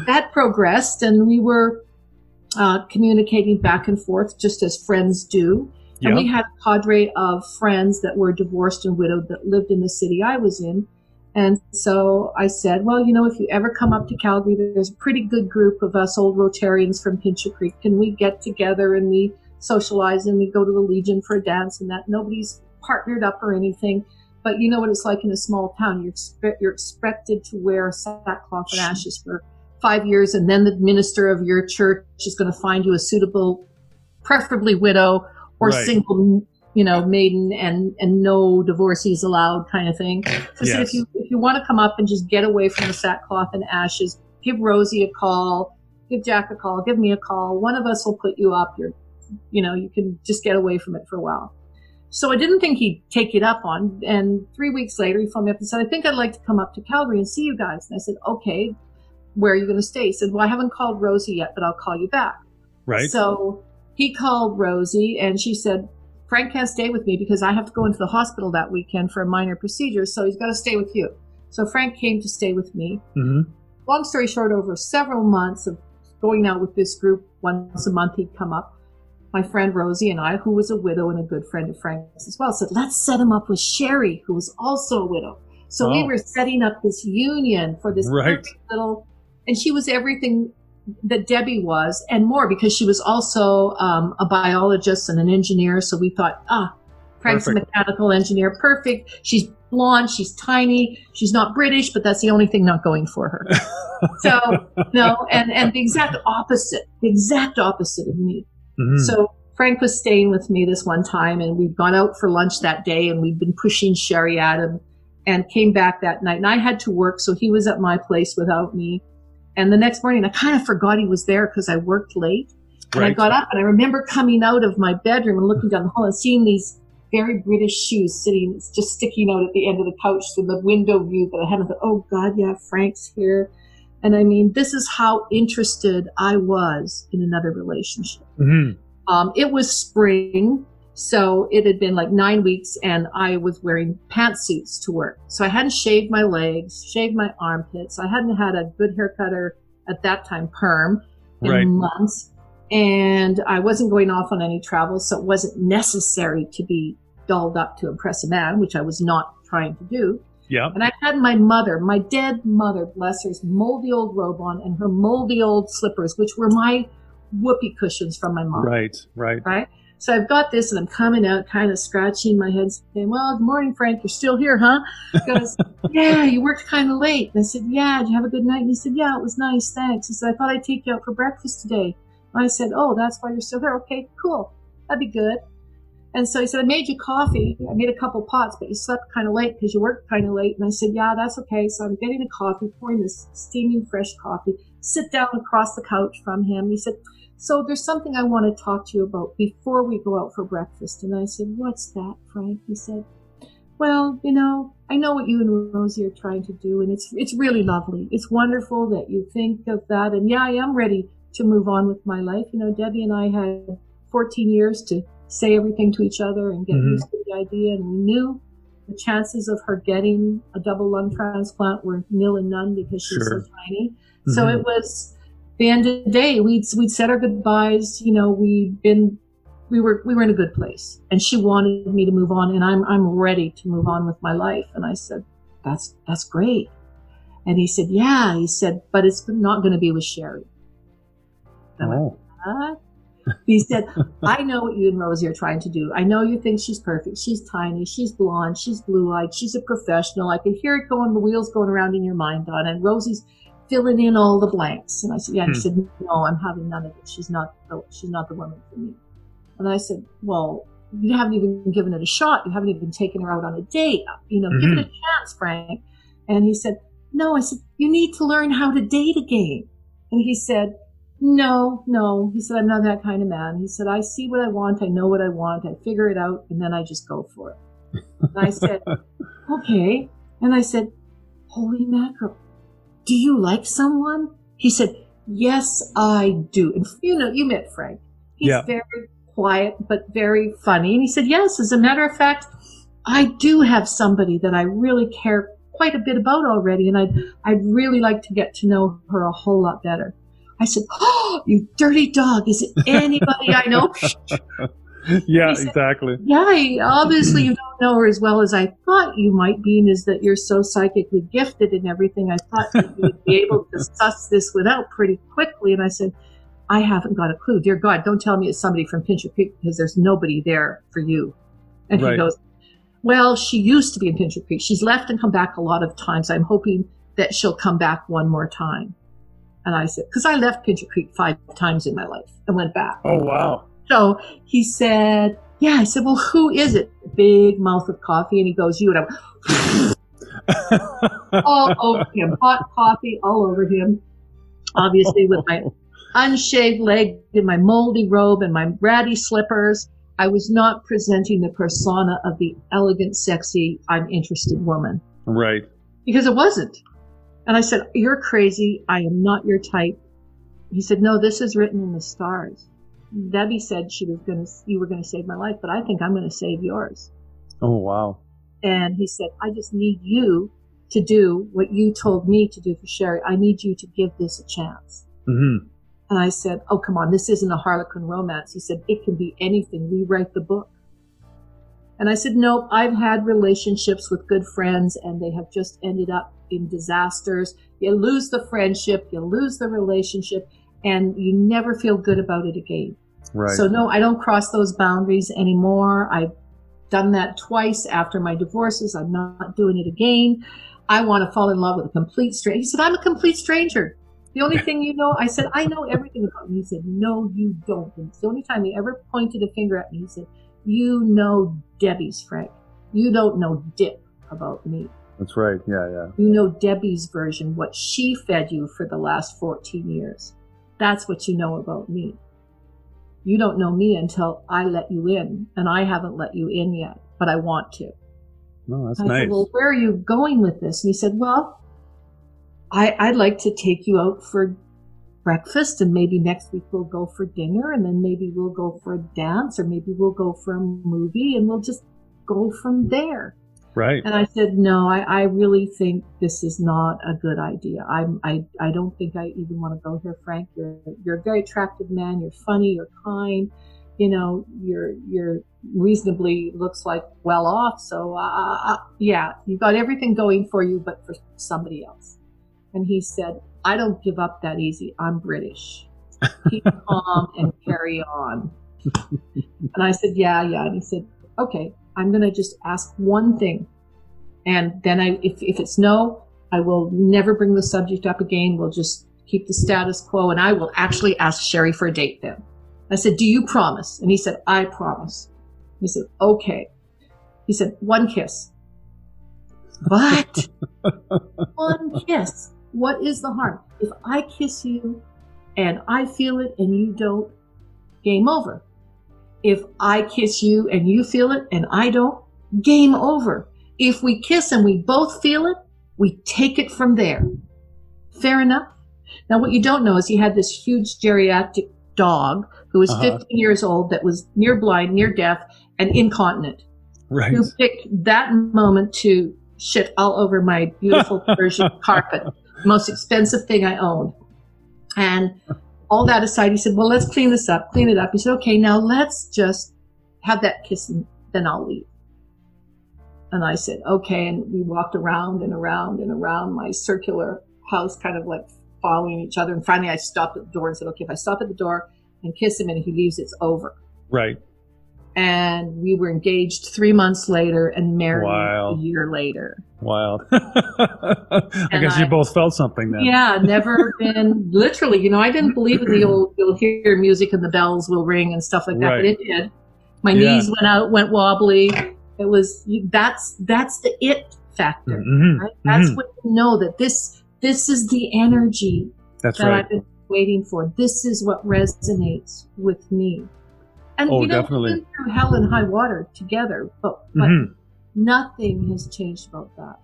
that progressed and we were uh, communicating back and forth just as friends do. And we had a cadre of friends that were divorced and widowed that lived in the city I was in. And so I said, well, you know, if you ever come up to Calgary, there's a pretty good group of us old Rotarians from Pincher Creek. Can we get together and we socialize and we go to the Legion for a dance and that? Nobody's partnered up or anything. But you know what it's like in a small town. You're, expe- you're expected to wear sackcloth and ashes for five years, and then the minister of your church is going to find you a suitable, preferably widow or Right. single, you know, maiden, and and no divorcees allowed, kind of thing. So Yes. if you if you want to come up and just get away from the sackcloth and ashes, give Rosie a call, give Jack a call, give me a call. One of us will put you up. You're, you know, you can just get away from it for a while. So I didn't think he'd take it up on. And three weeks later, he phoned me up and said, I think I'd like to come up to Calgary and see you guys. And I said, okay, where are you going to stay? He said, well, I haven't called Rosie yet, but I'll call you back. Right. So he called Rosie and she said, Frank can't stay with me because I have to go into the hospital that weekend for a minor procedure. So he's got to stay with you. So Frank came to stay with me. hmm Long story short, over several months of going out with this group, once a month he'd come up. My friend Rosie and I, who was a widow and a good friend of Frank's as well, said, let's set him up with Sherry, who was also a widow. So we Oh. were setting up this union for this Right. perfect little, and she was everything that Debbie was and more because she was also um, a biologist and an engineer. So we thought, ah, Frank's Perfect. a mechanical engineer. Perfect. She's blonde. She's tiny. She's not British, but that's the only thing not going for her. so no, and and the exact opposite, the exact opposite of me. Mhm. So Frank was staying with me this one time, and we'd gone out for lunch that day, and we'd been pushing Sherry at him, and came back that night. And I had to work, so he was at my place without me. And the next morning, I kind of forgot he was there because I worked late. And I got up, and I remember coming out of my bedroom and looking down the hall and seeing these very British shoes sitting, just sticking out at the end of the couch through the window view that I had. I thought, oh God, yeah, Frank's here. And I mean, this is how interested I was in another relationship. Mhm. Um, it was spring, so it had been like nine weeks, and I was wearing pantsuits to work. So I hadn't shaved my legs, shaved my armpits. I hadn't had a good haircut or at that time perm in Right. months. And I wasn't going off on any travel, so it wasn't necessary to be dolled up to impress a man, which I was not trying to do. Yeah. And I had my mother, my dead mother, bless her, moldy old robe on and her moldy old slippers, which were my whoopee cushions from my mom. Right, right. Right. So I've got this and I'm coming out kind of scratching my head saying, well, good morning, Frank. You're still here, huh? He goes, yeah, you worked kind of late. And I said, yeah, did you have a good night? And he said, yeah, it was nice. Thanks. He said, I thought I'd take you out for breakfast today. And I said, oh, that's why you're still here. Okay, cool. That'd be good. And so he said, I made you coffee. I made a couple pots, but you slept kind of late because you worked kind of late. And I said, yeah, that's okay. So I'm getting the coffee, pouring this steaming fresh coffee, sit down across the couch from him. He said, so there's something I want to talk to you about before we go out for breakfast. And I said, what's that, Frank? He said, well, you know, I know what you and Rosie are trying to do, and it's it's really lovely. It's wonderful that you think of that, and yeah, I am ready to move on with my life. You know, Debbie and I had 14 years to say everything to each other and get mm-hmm. used to the idea, and we knew the chances of her getting a double lung transplant were nil and none because she's sure. so tiny. Mm-hmm. So it was the end of the day, we'd we'd said our goodbyes. You know, we'd been we were we were in a good place, and she wanted me to move on, and I'm I'm ready to move on with my life. And I said, that's that's great. And he said, yeah. He said, but it's not going to be with Sherry. Oh. Went, he said, I know what you and Rosie are trying to do. I know you think she's perfect. She's tiny. She's blonde. She's blue eyed. She's a professional. I can hear it going, the wheels going around in your mind, Don. And Rosie's filling in all the blanks. And I said, yeah. And he hmm. said, no, I'm having none of it. She's not, the, she's not the woman for me. And I said, well, you haven't even given it a shot. You haven't even taken her out on a date. You know, mm-hmm. give it a mm-hmm. chance, Frank. And he said, no, I said, you need to learn how to date again. And he said, no, no. He said, I'm not that kind of man. He said, I see what I want. I know what I want. I figure it out and then I just go for it. And I said, okay. And I said, holy mackerel do you like someone? He said, yes, I do. And you know, you met Frank. He's yeah. very quiet, but very funny. And he said, yes, as a matter of fact, I do have somebody that I really care quite a bit about already. And I'd, I'd really like to get to know her a whole lot better. I said, Oh, you dirty dog. Is it anybody I know? yeah, said, exactly. Yeah, obviously you don't know her as well as I thought you might be, and is that you're so psychically gifted and everything. I thought you'd be able to suss this without pretty quickly. And I said, I haven't got a clue. Dear God, don't tell me it's somebody from Pincher Creek because there's nobody there for you. And right. he goes, Well, she used to be in Pincher Creek. She's left and come back a lot of times. I'm hoping that she'll come back one more time. And I said, because I left Pincher Creek five times in my life and went back. Oh, wow. So he said, yeah, I said, well, who is it? Big mouth of coffee. And he goes, you. And I all over him, hot coffee all over him. Obviously with my unshaved leg and my moldy robe and my ratty slippers. I was not presenting the persona of the elegant, sexy, I'm interested woman. Right. Because it wasn't. And I said, You're crazy. I am not your type. He said, No, this is written in the stars. Debbie said she was going to, you were going to save my life, but I think I'm going to save yours. Oh, wow. And he said, I just need you to do what you told me to do for Sherry. I need you to give this a chance. Mm-hmm. And I said, Oh, come on. This isn't a Harlequin romance. He said, It can be anything. We write the book. And I said, Nope. I've had relationships with good friends and they have just ended up in disasters. You lose the friendship, you lose the relationship, and you never feel good about it again. Right. So no, I don't cross those boundaries anymore. I've done that twice after my divorces. I'm not doing it again. I want to fall in love with a complete stranger. He said, I'm a complete stranger. The only thing you know, I said, I know everything about you. He said, No, you don't. And it's the only time he ever pointed a finger at me. He said, You know Debbie's Frank. You don't know dip about me. That's right. Yeah, yeah. You know Debbie's version, what she fed you for the last 14 years. That's what you know about me. You don't know me until I let you in, and I haven't let you in yet, but I want to. No, that's I nice. Said, well, where are you going with this? And he said, Well, I, I'd like to take you out for breakfast, and maybe next week we'll go for dinner, and then maybe we'll go for a dance, or maybe we'll go for a movie, and we'll just go from there. Right. And I said, no, I, I really think this is not a good idea. I'm, I, I don't think I even want to go here, Frank. You're, you're a very attractive man. You're funny. You're kind. You know, you're, you're reasonably looks like well off. So, uh, uh, uh yeah, you've got everything going for you, but for somebody else. And he said, I don't give up that easy. I'm British. Keep calm and carry on. and I said, yeah, yeah. And he said, okay, I'm going to just ask one thing. And then I, if, if it's no, I will never bring the subject up again. We'll just keep the status quo and I will actually ask Sherry for a date then. I said, do you promise? And he said, I promise. He said, okay. He said, one kiss. What? one kiss. What is the harm? If I kiss you and I feel it and you don't, game over. If I kiss you and you feel it and I don't, game over. If we kiss and we both feel it, we take it from there. Fair enough? Now, what you don't know is he had this huge geriatric dog who was uh-huh. 15 years old that was near blind, near deaf, and incontinent. Right. Who picked that moment to shit all over my beautiful Persian carpet, most expensive thing I owned. And all that aside, he said, Well, let's clean this up, clean it up. He said, Okay, now let's just have that kiss and then I'll leave. And I said, Okay. And we walked around and around and around my circular house, kind of like following each other. And finally, I stopped at the door and said, Okay, if I stop at the door and kiss him and he leaves, it's over. Right and we were engaged three months later and married Wild. a year later. Wild. I guess I, you both felt something then. Yeah, never been literally. You know, I didn't believe in the old. You'll hear music and the bells will ring and stuff like that, right. but it did. My yeah. knees went out, went wobbly. It was that's that's the it factor. Mm-hmm. Right? That's mm-hmm. what you know that this this is the energy that's that right. I've been waiting for. This is what resonates with me. And oh, you know, definitely. we've been through hell and high water together, but, but mm-hmm. nothing has changed about that.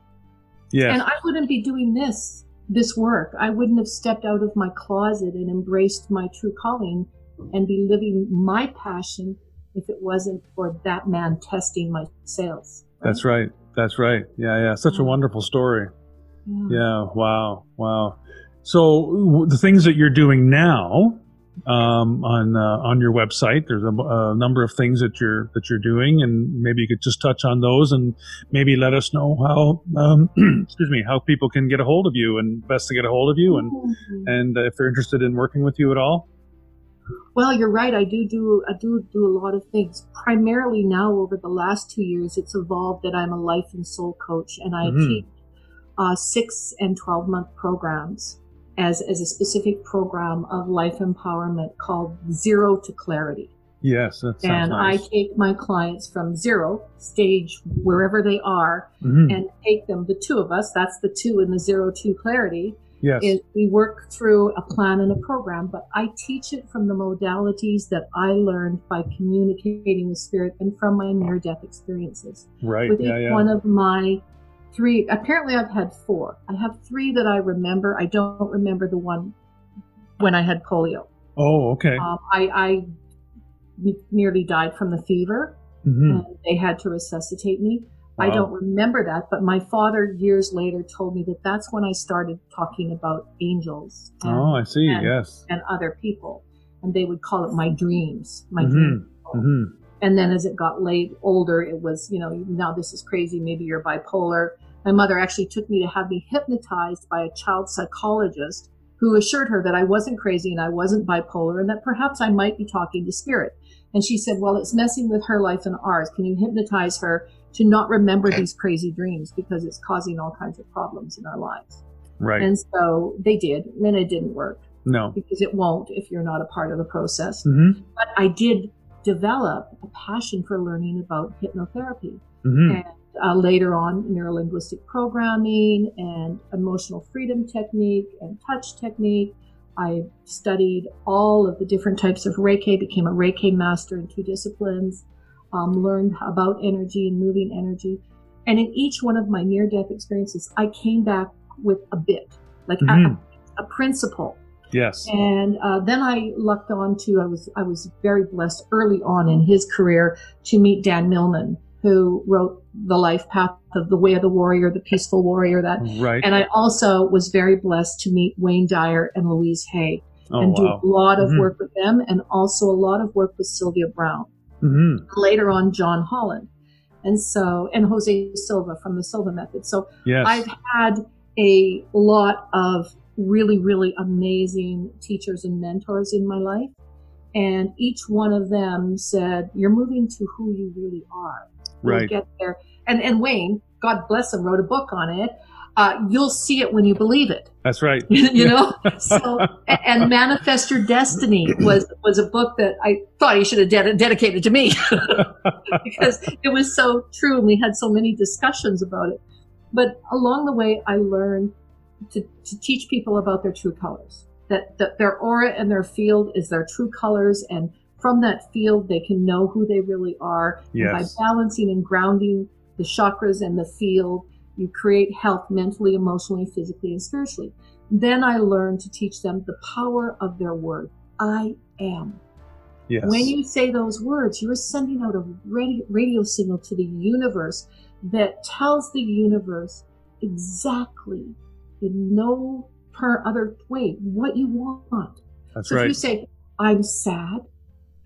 Yeah. And I wouldn't be doing this this work. I wouldn't have stepped out of my closet and embraced my true calling and be living my passion if it wasn't for that man testing my sales. Right? That's right. That's right. Yeah, yeah. Such a wonderful story. Yeah. yeah. Wow. Wow. So the things that you're doing now, um, on uh, on your website. There's a, a, number of things that you're that you're doing, and maybe you could just touch on those, and maybe let us know how um, excuse me how people can get a hold of you, and best to get a hold of you, and mm-hmm. and uh, if they're interested in working with you at all. Well, you're right. I do do I do do a lot of things. Primarily now, over the last two years, it's evolved that I'm a life and soul coach, and I mm-hmm. teach uh, six and twelve month programs as, as a specific program of life empowerment called Zero to Clarity. Yes, that sounds and nice. I take my clients from zero stage wherever they are mm-hmm. and take them, the two of us, that's the two in the zero to clarity. Yes. Is we work through a plan and a program, but I teach it from the modalities that I learned by communicating with spirit and from my near death experiences. Right. With yeah, each yeah. one of my three. Apparently, I've had four. I have three that I remember. I don't remember the one when I had polio. Oh, okay. Um, I, I nearly died from the fever, mm-hmm. and they had to resuscitate me. Wow. I don't remember that, but my father years later told me that that's when I started talking about angels. And, oh, I see. And, yes. And other people, and they would call it my dreams. My mm-hmm. dreams. Mm-hmm. And then as it got late, older, it was, you know, now this is crazy. Maybe you're bipolar. My mother actually took me to have me hypnotized by a child psychologist who assured her that I wasn't crazy and I wasn't bipolar and that perhaps I might be talking to spirit. And she said, well, it's messing with her life and ours. Can you hypnotize her to not remember these crazy dreams because it's causing all kinds of problems in our lives? Right. And so they did, and it didn't work. No. Because it won't if you're not a part of the process. Mm-hmm. But I did develop a passion for learning about hypnotherapy. Mm-hmm. And uh, later on, neurolinguistic programming and emotional freedom technique and touch technique. I studied all of the different types of Reiki, became a Reiki master in two disciplines, um, learned about energy and moving energy. And in each one of my near death experiences, I came back with a bit, like mm-hmm. a, a principle Yes. And uh, then I lucked on to I was I was very blessed early on in his career to meet Dan Millman, who wrote The Life Path of the Way of the Warrior, The Peaceful Warrior, that. Right. And I also was very blessed to meet Wayne Dyer and Louise Hay oh, and do a lot of Mhm. work with them and also a lot of work with Sylvia Browne. hmm Later on, John Holland. And so, and Jose Silva from the Silva Method. So Yes. I've had a lot of really, really amazing teachers and mentors in my life. And each one of them said, You're moving to who you really are. Right. get there. And, and Wayne, God bless him, wrote a book on it. Uh, you'll see it when you believe it. That's right. you know so and manifest your destiny was was a book that i thought he should have ded- dedicated to me because it was so true and we had so many discussions about it but along the way i learned to, to teach people about their true colors that, that their aura and their field is their true colors and from that field they can know who they really are and by balancing and grounding the chakras and the field you create health mentally emotionally physically and spiritually then I learned to teach them the power of their word. I am. Yes. When you say those words, you're sending out a radio, radio signal to the universe that tells the universe exactly, in no per other way, what you want. That's so if you say, I'm sad,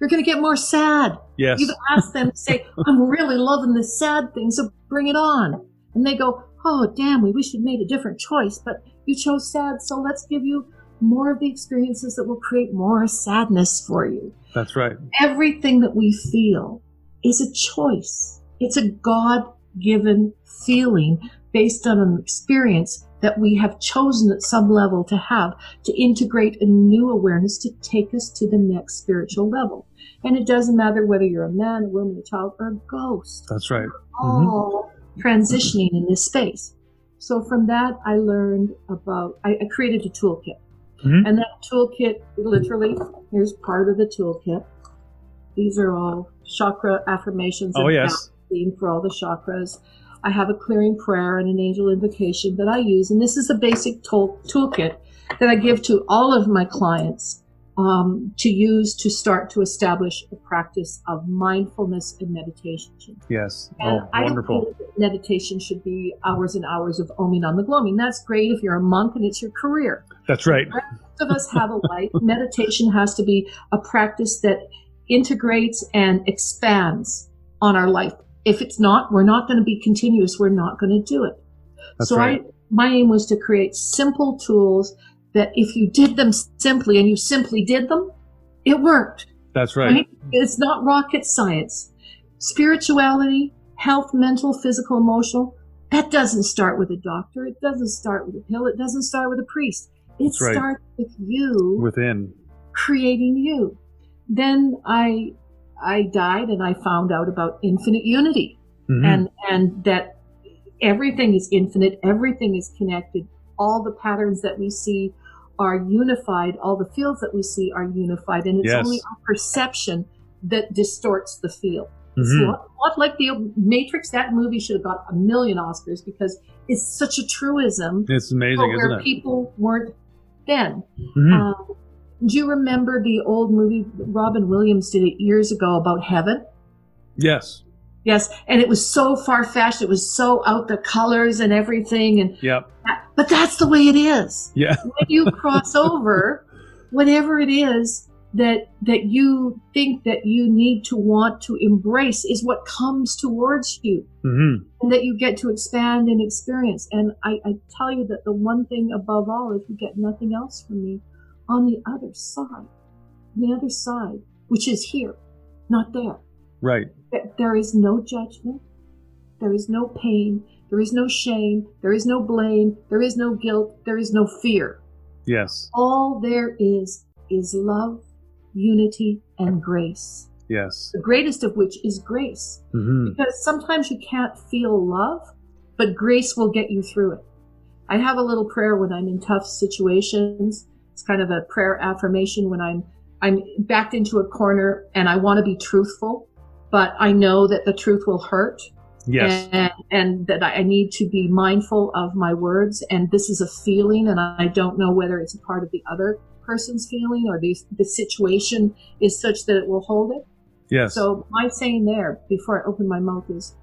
you're going to get more sad. Yes. You've asked them to say, I'm really loving the sad thing, so bring it on. And they go, Oh, damn, we wish we'd made a different choice, but you chose sad, so let's give you more of the experiences that will create more sadness for you. That's right. Everything that we feel is a choice. It's a God given feeling based on an experience that we have chosen at some level to have to integrate a new awareness to take us to the next spiritual level. And it doesn't matter whether you're a man, a woman, a child, or a ghost That's right. all transitioning in this space. So from that, I learned about, I, I created a toolkit. Mhm. And that toolkit, literally, here's part of the toolkit. These are all chakra affirmations Oh, and yes. for all the chakras. I have a clearing prayer and an angel invocation that I use. And this is a basic tool, toolkit that I give to all of my clients um, to use to start to establish a practice of mindfulness and meditation. Yes. And Oh, I wonderful. meditation should be hours and hours of oming on the gloaming. That's great if you're a monk and it's your career. That's right. Most of us have a life. meditation has to be a practice that integrates and expands on our life. If it's not, we're not going to be continuous. We're not going to do it. That's so right. I, my aim was to create simple tools that if you did them simply and you simply did them, it worked. That's right. Right? It's not rocket science. Spirituality, health, mental, physical, emotional, that doesn't start with a doctor. It doesn't start with a pill. It doesn't start with a priest. It right. starts with you Within. creating you. Then I I died and I found out about infinite unity Mhm. and and that everything is infinite, everything is connected. All the patterns that we see are unified. All the fields that we see are unified, and it's Yes. only our perception that distorts the field. Mhm. It's not, not like the Matrix. That movie should have got a million Oscars because it's such a truism. It's amazing, where isn't it? people weren't then. Mhm. Um, do you remember the old movie Robin Williams did it years ago about heaven? yes. Yes, and it was so far fetched. It was so out the colors and everything, and Yep. but that's the way it is. Yeah. When you cross over, whatever it is that that you think that you need to want to embrace is what comes towards you, hmm and that you get to expand and experience. And I, I tell you that the one thing above all, if you get nothing else from me, on the other side, on the other side, which is here, not there. Right. There- is no judgment. There is no pain. There is no shame. There is no blame. There is no guilt. There is no fear. Yes. All there is is love, unity, and grace. Yes. The greatest of which is grace. hmm Because sometimes you can't feel love, but grace will get you through it. I have a little prayer when I'm in tough situations. It's kind of a prayer affirmation when I'm I'm backed into a corner and I want to be truthful, but I know that the truth will hurt Yes. and, and that I need to be mindful of my words. And this is a feeling, and I don't know whether it's a part of the other person's feeling or the, the situation is such that it will hold it. Yes. So my saying there before I open my mouth is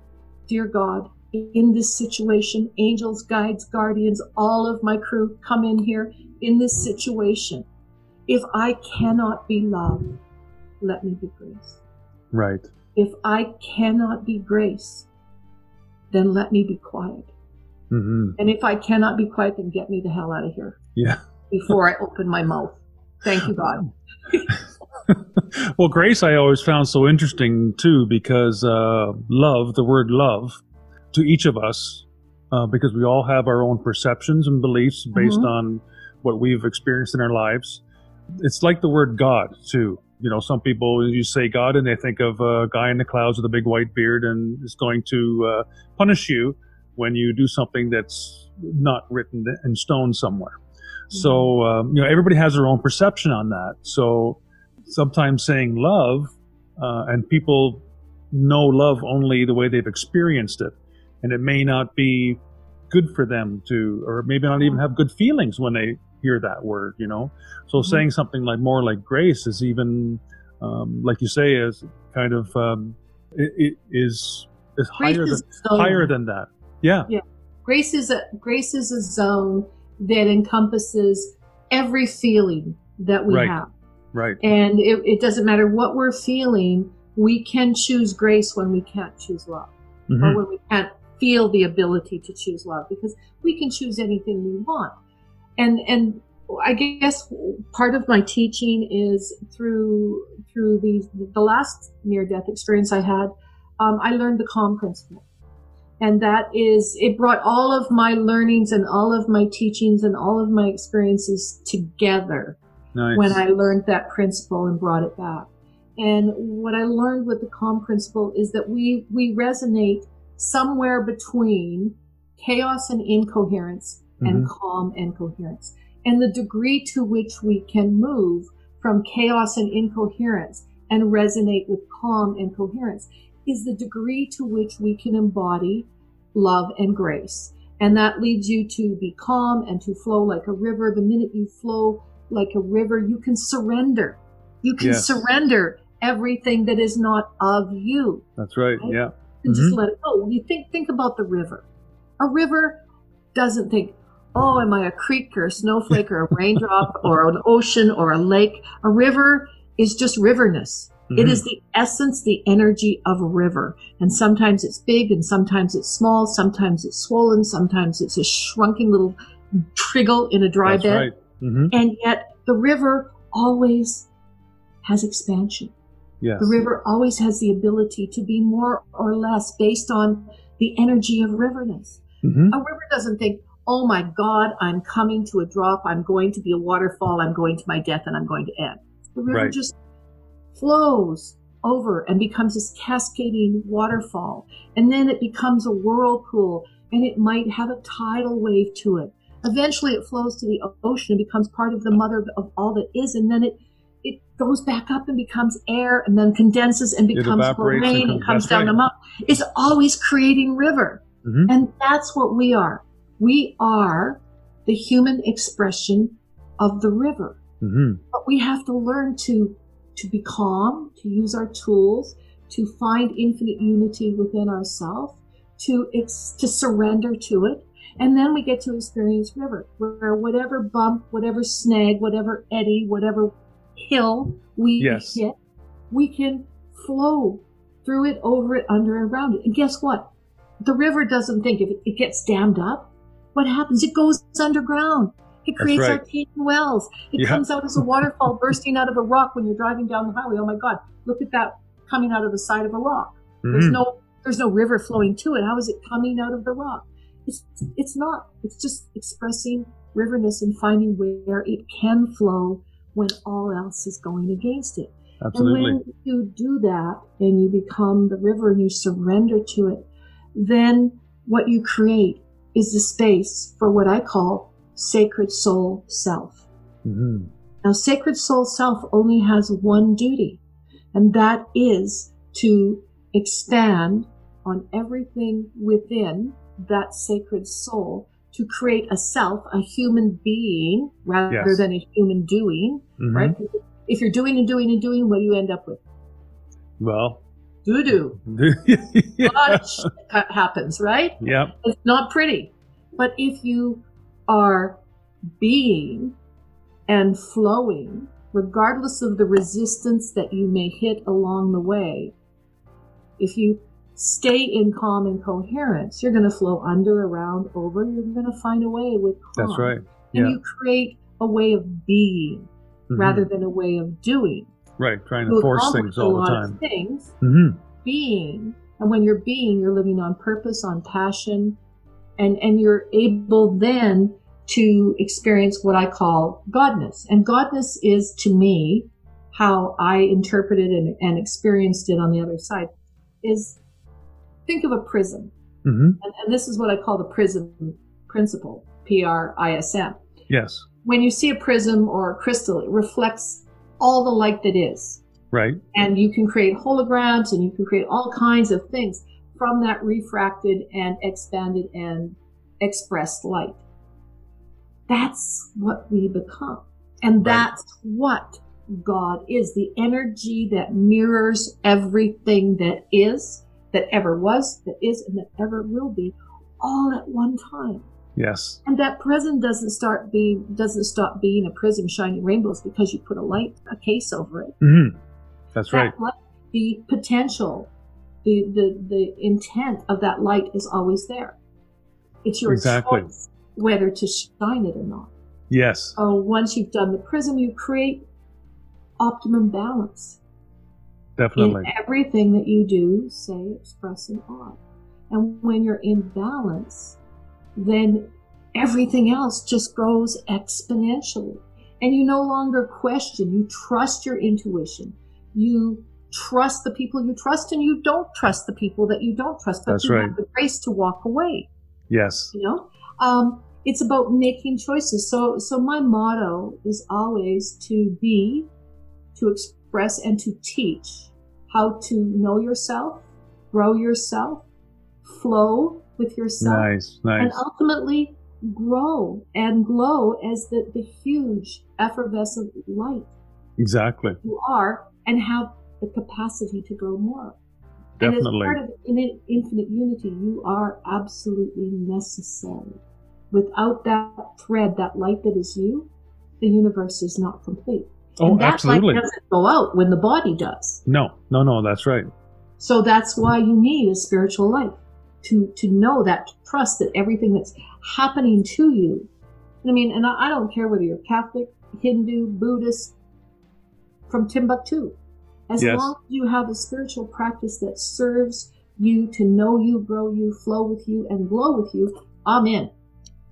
dear God, in this situation, angels, guides, guardians, all of my crew come in here in this situation. If I cannot be love, let me be grace. Right. If I cannot be grace, then let me be quiet. hmm And if I cannot be quiet, then get me the hell out of here Yeah. before I open my mouth. Thank you, God. well, grace I always found so interesting too because uh, love, the word love, to each of us, uh, because we all have our own perceptions and beliefs based Mhm. on what we've experienced in our lives. It's like the word God too. You know, some people you say God and they think of a guy in the clouds with a big white beard and is going to uh, punish you when you do something that's not written in stone somewhere. So um, you know, everybody has their own perception on that. So sometimes saying love, uh, and people know love only the way they've experienced it, and it may not be good for them to, or maybe not even have good feelings when they hear that word. You know, so Mhm. saying something like more like grace is even, um, like you say, is kind of um, it, it is is Grace higher is than higher than that. Yeah. Grace is a grace is a zone that encompasses every feeling that we Right. have. Right. And it, it doesn't matter what we're feeling, we can choose grace when we can't choose love. Mhm. Or when we can't feel the ability to choose love because we can choose anything we want. And and I guess part of my teaching is through through these the last near death experience I had, um, I learned the calm principle. And that is, it brought all of my learnings and all of my teachings and all of my experiences together Nice. when I learned that principle and brought it back. And what I learned with the calm principle is that we, we resonate somewhere between chaos and incoherence and calm and coherence. And the degree to which we can move from chaos and incoherence and resonate with calm and coherence is the degree to which we can embody love and grace. And that leads you to be calm and to flow like a river. The minute you flow like a river, you can surrender. You can Yes. surrender everything that is not of you. That's right. Right? Yeah. And just Mhm. let it go. You think think about the river. A river doesn't think, oh, am I a creek or a snowflake or a raindrop or an ocean or a lake? A river is just riverness. It Mhm. is the essence, the energy of a river. And sometimes it's big and sometimes it's small. Sometimes it's swollen. Sometimes it's a shrunken little trickle in a dry That's bed. right. hmm And yet the river always has expansion. Yes. The river always has the ability to be more or less based on the energy of riverness. hmm A river doesn't think, oh my God, I'm coming to a drop. I'm going to be a waterfall. I'm going to my death and I'm going to end. The river Right. just flows over and becomes this cascading waterfall. And then it becomes a whirlpool and it might have a tidal wave to it. Eventually it flows to the ocean and becomes part of the mother of- all that is. And then it, it goes back up and becomes air and then condenses and becomes rain and comes- down the mountain. It's always creating river. Mhm. And that's what we are. We are the human expression of the river. hmm But we have to learn to, to be calm, to use our tools, to find infinite unity within ourselves, to, ex- to surrender to it. And then we get to experience river, where whatever bump, whatever snag, whatever eddy, whatever hill we Yes. hit, we can flow through it, over it, under and around it. And guess what? The river doesn't think if it, it gets dammed up, what happens? It goes underground. It creates right. artesian wells. It Yeah. comes out as a waterfall bursting out of a rock when you're driving down the highway. Oh my God, look at that coming out of the side of a rock. There's Mhm. no there's no river flowing to it. How is it coming out of the rock? It's it's not. It's just expressing riverness and finding where it can flow when all else is going against it. Absolutely. And when you do that and you become the river and you surrender to it, then what you create is the space for what I call sacred soul self. Mhm. Now, sacred soul self only has one duty, and that is to expand on everything within that sacred soul to create a self, a human being, rather Yes. than a human doing, Mhm. right? If you're doing and doing and doing, what do you end up with? Well, doo doo. A lot of shit happens, right? Yep. It's not pretty. But if you are being and flowing, regardless of the resistance that you may hit along the way, if you stay in calm and coherence, you're going to flow under, around, over. You're going to find a way with calm. That's right. And Yeah. you create a way of being Mhm. rather than a way of doing. Right. Trying to force things all the time. Things hmm being and when you're being you're living on purpose on passion and and you're able then to experience what i call godness and godness is to me how i interpreted and, and experienced it on the other side is think of a prism hmm and, and this is what i call the prism principle p-r-i-s-m Yes. when you see a prism or a crystal it reflects all the light that is Right. and you can create holograms and you can create all kinds of things from that refracted and expanded and expressed light. That's what we become. And Right. that's what God is the energy that mirrors everything that is, that ever was, that is, and that ever will be, all at one time. Yes. And that prism doesn't start being doesn't stop being a prism shining rainbows because you put a light a case over it Mm-hmm. That's right. light, the potential, the, the the intent of that light is always there. It's your Exactly. choice whether to shine it or not. Yes. Oh, once you've done the prism, you create optimum balance Definitely. in everything that you do, say, express, and are. And when you're in balance, then everything else just grows exponentially. And you no longer question, you trust your intuition. You trust the people you trust, and you don't trust the people that you don't trust. But That's you right. have the grace to walk away Yes. you know um, it's about making choices so so my motto is always to be to express and to teach how to know yourself grow yourself flow with yourself Nice. and ultimately grow and glow as the, the huge effervescent light Exactly. you are and have the capacity to grow more and as Definitely. part of in- infinite unity, you are absolutely necessary. Without that thread, that light that is you, the universe is not complete. Oh, and that absolutely. light doesn't go out when the body does. No. No. No. That's right. So that's why you need a spiritual life to to know that, to trust that everything that's happening to you. I mean, and I, I don't care whether you're Catholic, Hindu, Buddhist, from Timbuktu. As Yes. long as you have a spiritual practice that serves you to know you, grow you, flow with you, and glow with you, I'm in.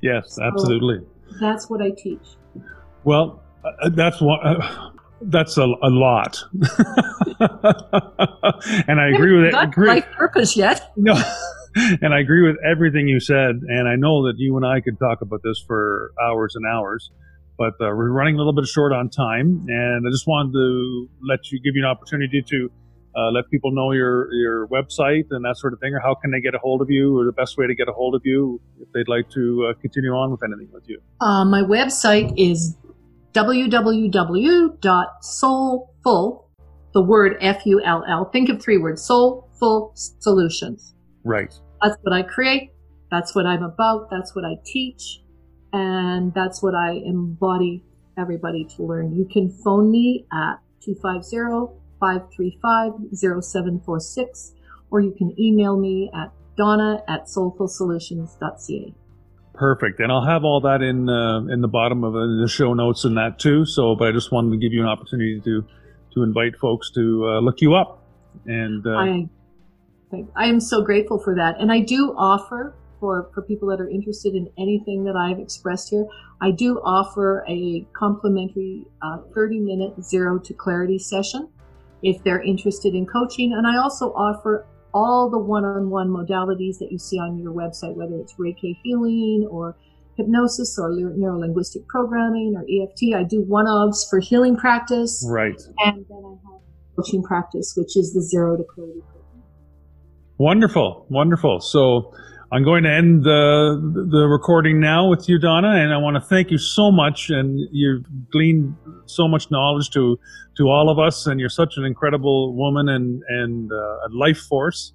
Yes. So- Absolutely. That's what I teach. Well, uh, that's one. Uh, that's a, a lot, and I agree with it. Agree, life purpose yet. no, and I agree with everything you said. And I know that you and I could talk about this for hours and hours, but uh, we're running a little bit short on time. And I just wanted to let you give you an opportunity to uh, let people know your your website and that sort of thing, or how can they get a hold of you, or the best way to get a hold of you if they'd like to uh, continue on with anything with you. Uh, my website is www.soulful, the word F-U-L-L. Think of three words, Soulful Solutions. Right. That's what I create. That's what I'm about. That's what I teach. And that's what I embody everybody to learn. You can phone me at 250-535-0746 or you can email me at donna at soulfulsolutions.ca. Perfect, and I'll have all that in uh, in the bottom of the show notes and that too. So, but I just wanted to give you an opportunity to to invite folks to uh, look you up. And uh, I, I am so grateful for that. And I do offer for, for people that are interested in anything that I've expressed here, I do offer a complimentary uh, 30 minute zero to clarity session if they're interested in coaching. And I also offer all the one on one modalities that you see on your website, whether it's Reiki healing or hypnosis or neuro linguistic programming or EFT. I do one ofs for healing practice. right, And then I have coaching practice, which is the zero to clarity. Wonderful, wonderful. So. I'm going to end the the recording now with you, Donna, and I want to thank you so much. And you've gleaned so much knowledge to to all of us, and you're such an incredible woman and and uh, a life force.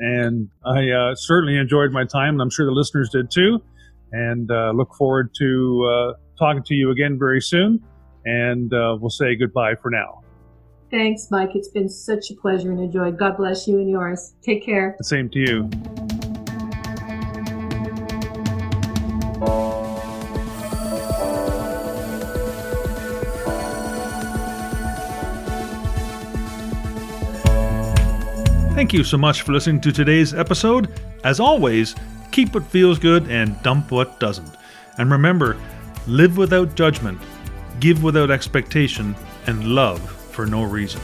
And I uh, certainly enjoyed my time, and I'm sure the listeners did too. And uh, look forward to uh, talking to you again very soon. And uh, we'll say goodbye for now. Thanks, Mike. It's been such a pleasure and a joy. God bless you and yours. Take care. The same to you. Thank you so much for listening to today's episode. As always, keep what feels good and dump what doesn't. And remember, live without judgment, give without expectation, and love for no reason.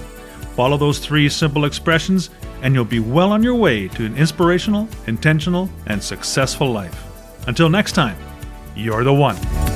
Follow those three simple expressions, and you'll be well on your way to an inspirational, intentional, and successful life. Until next time, you're the one.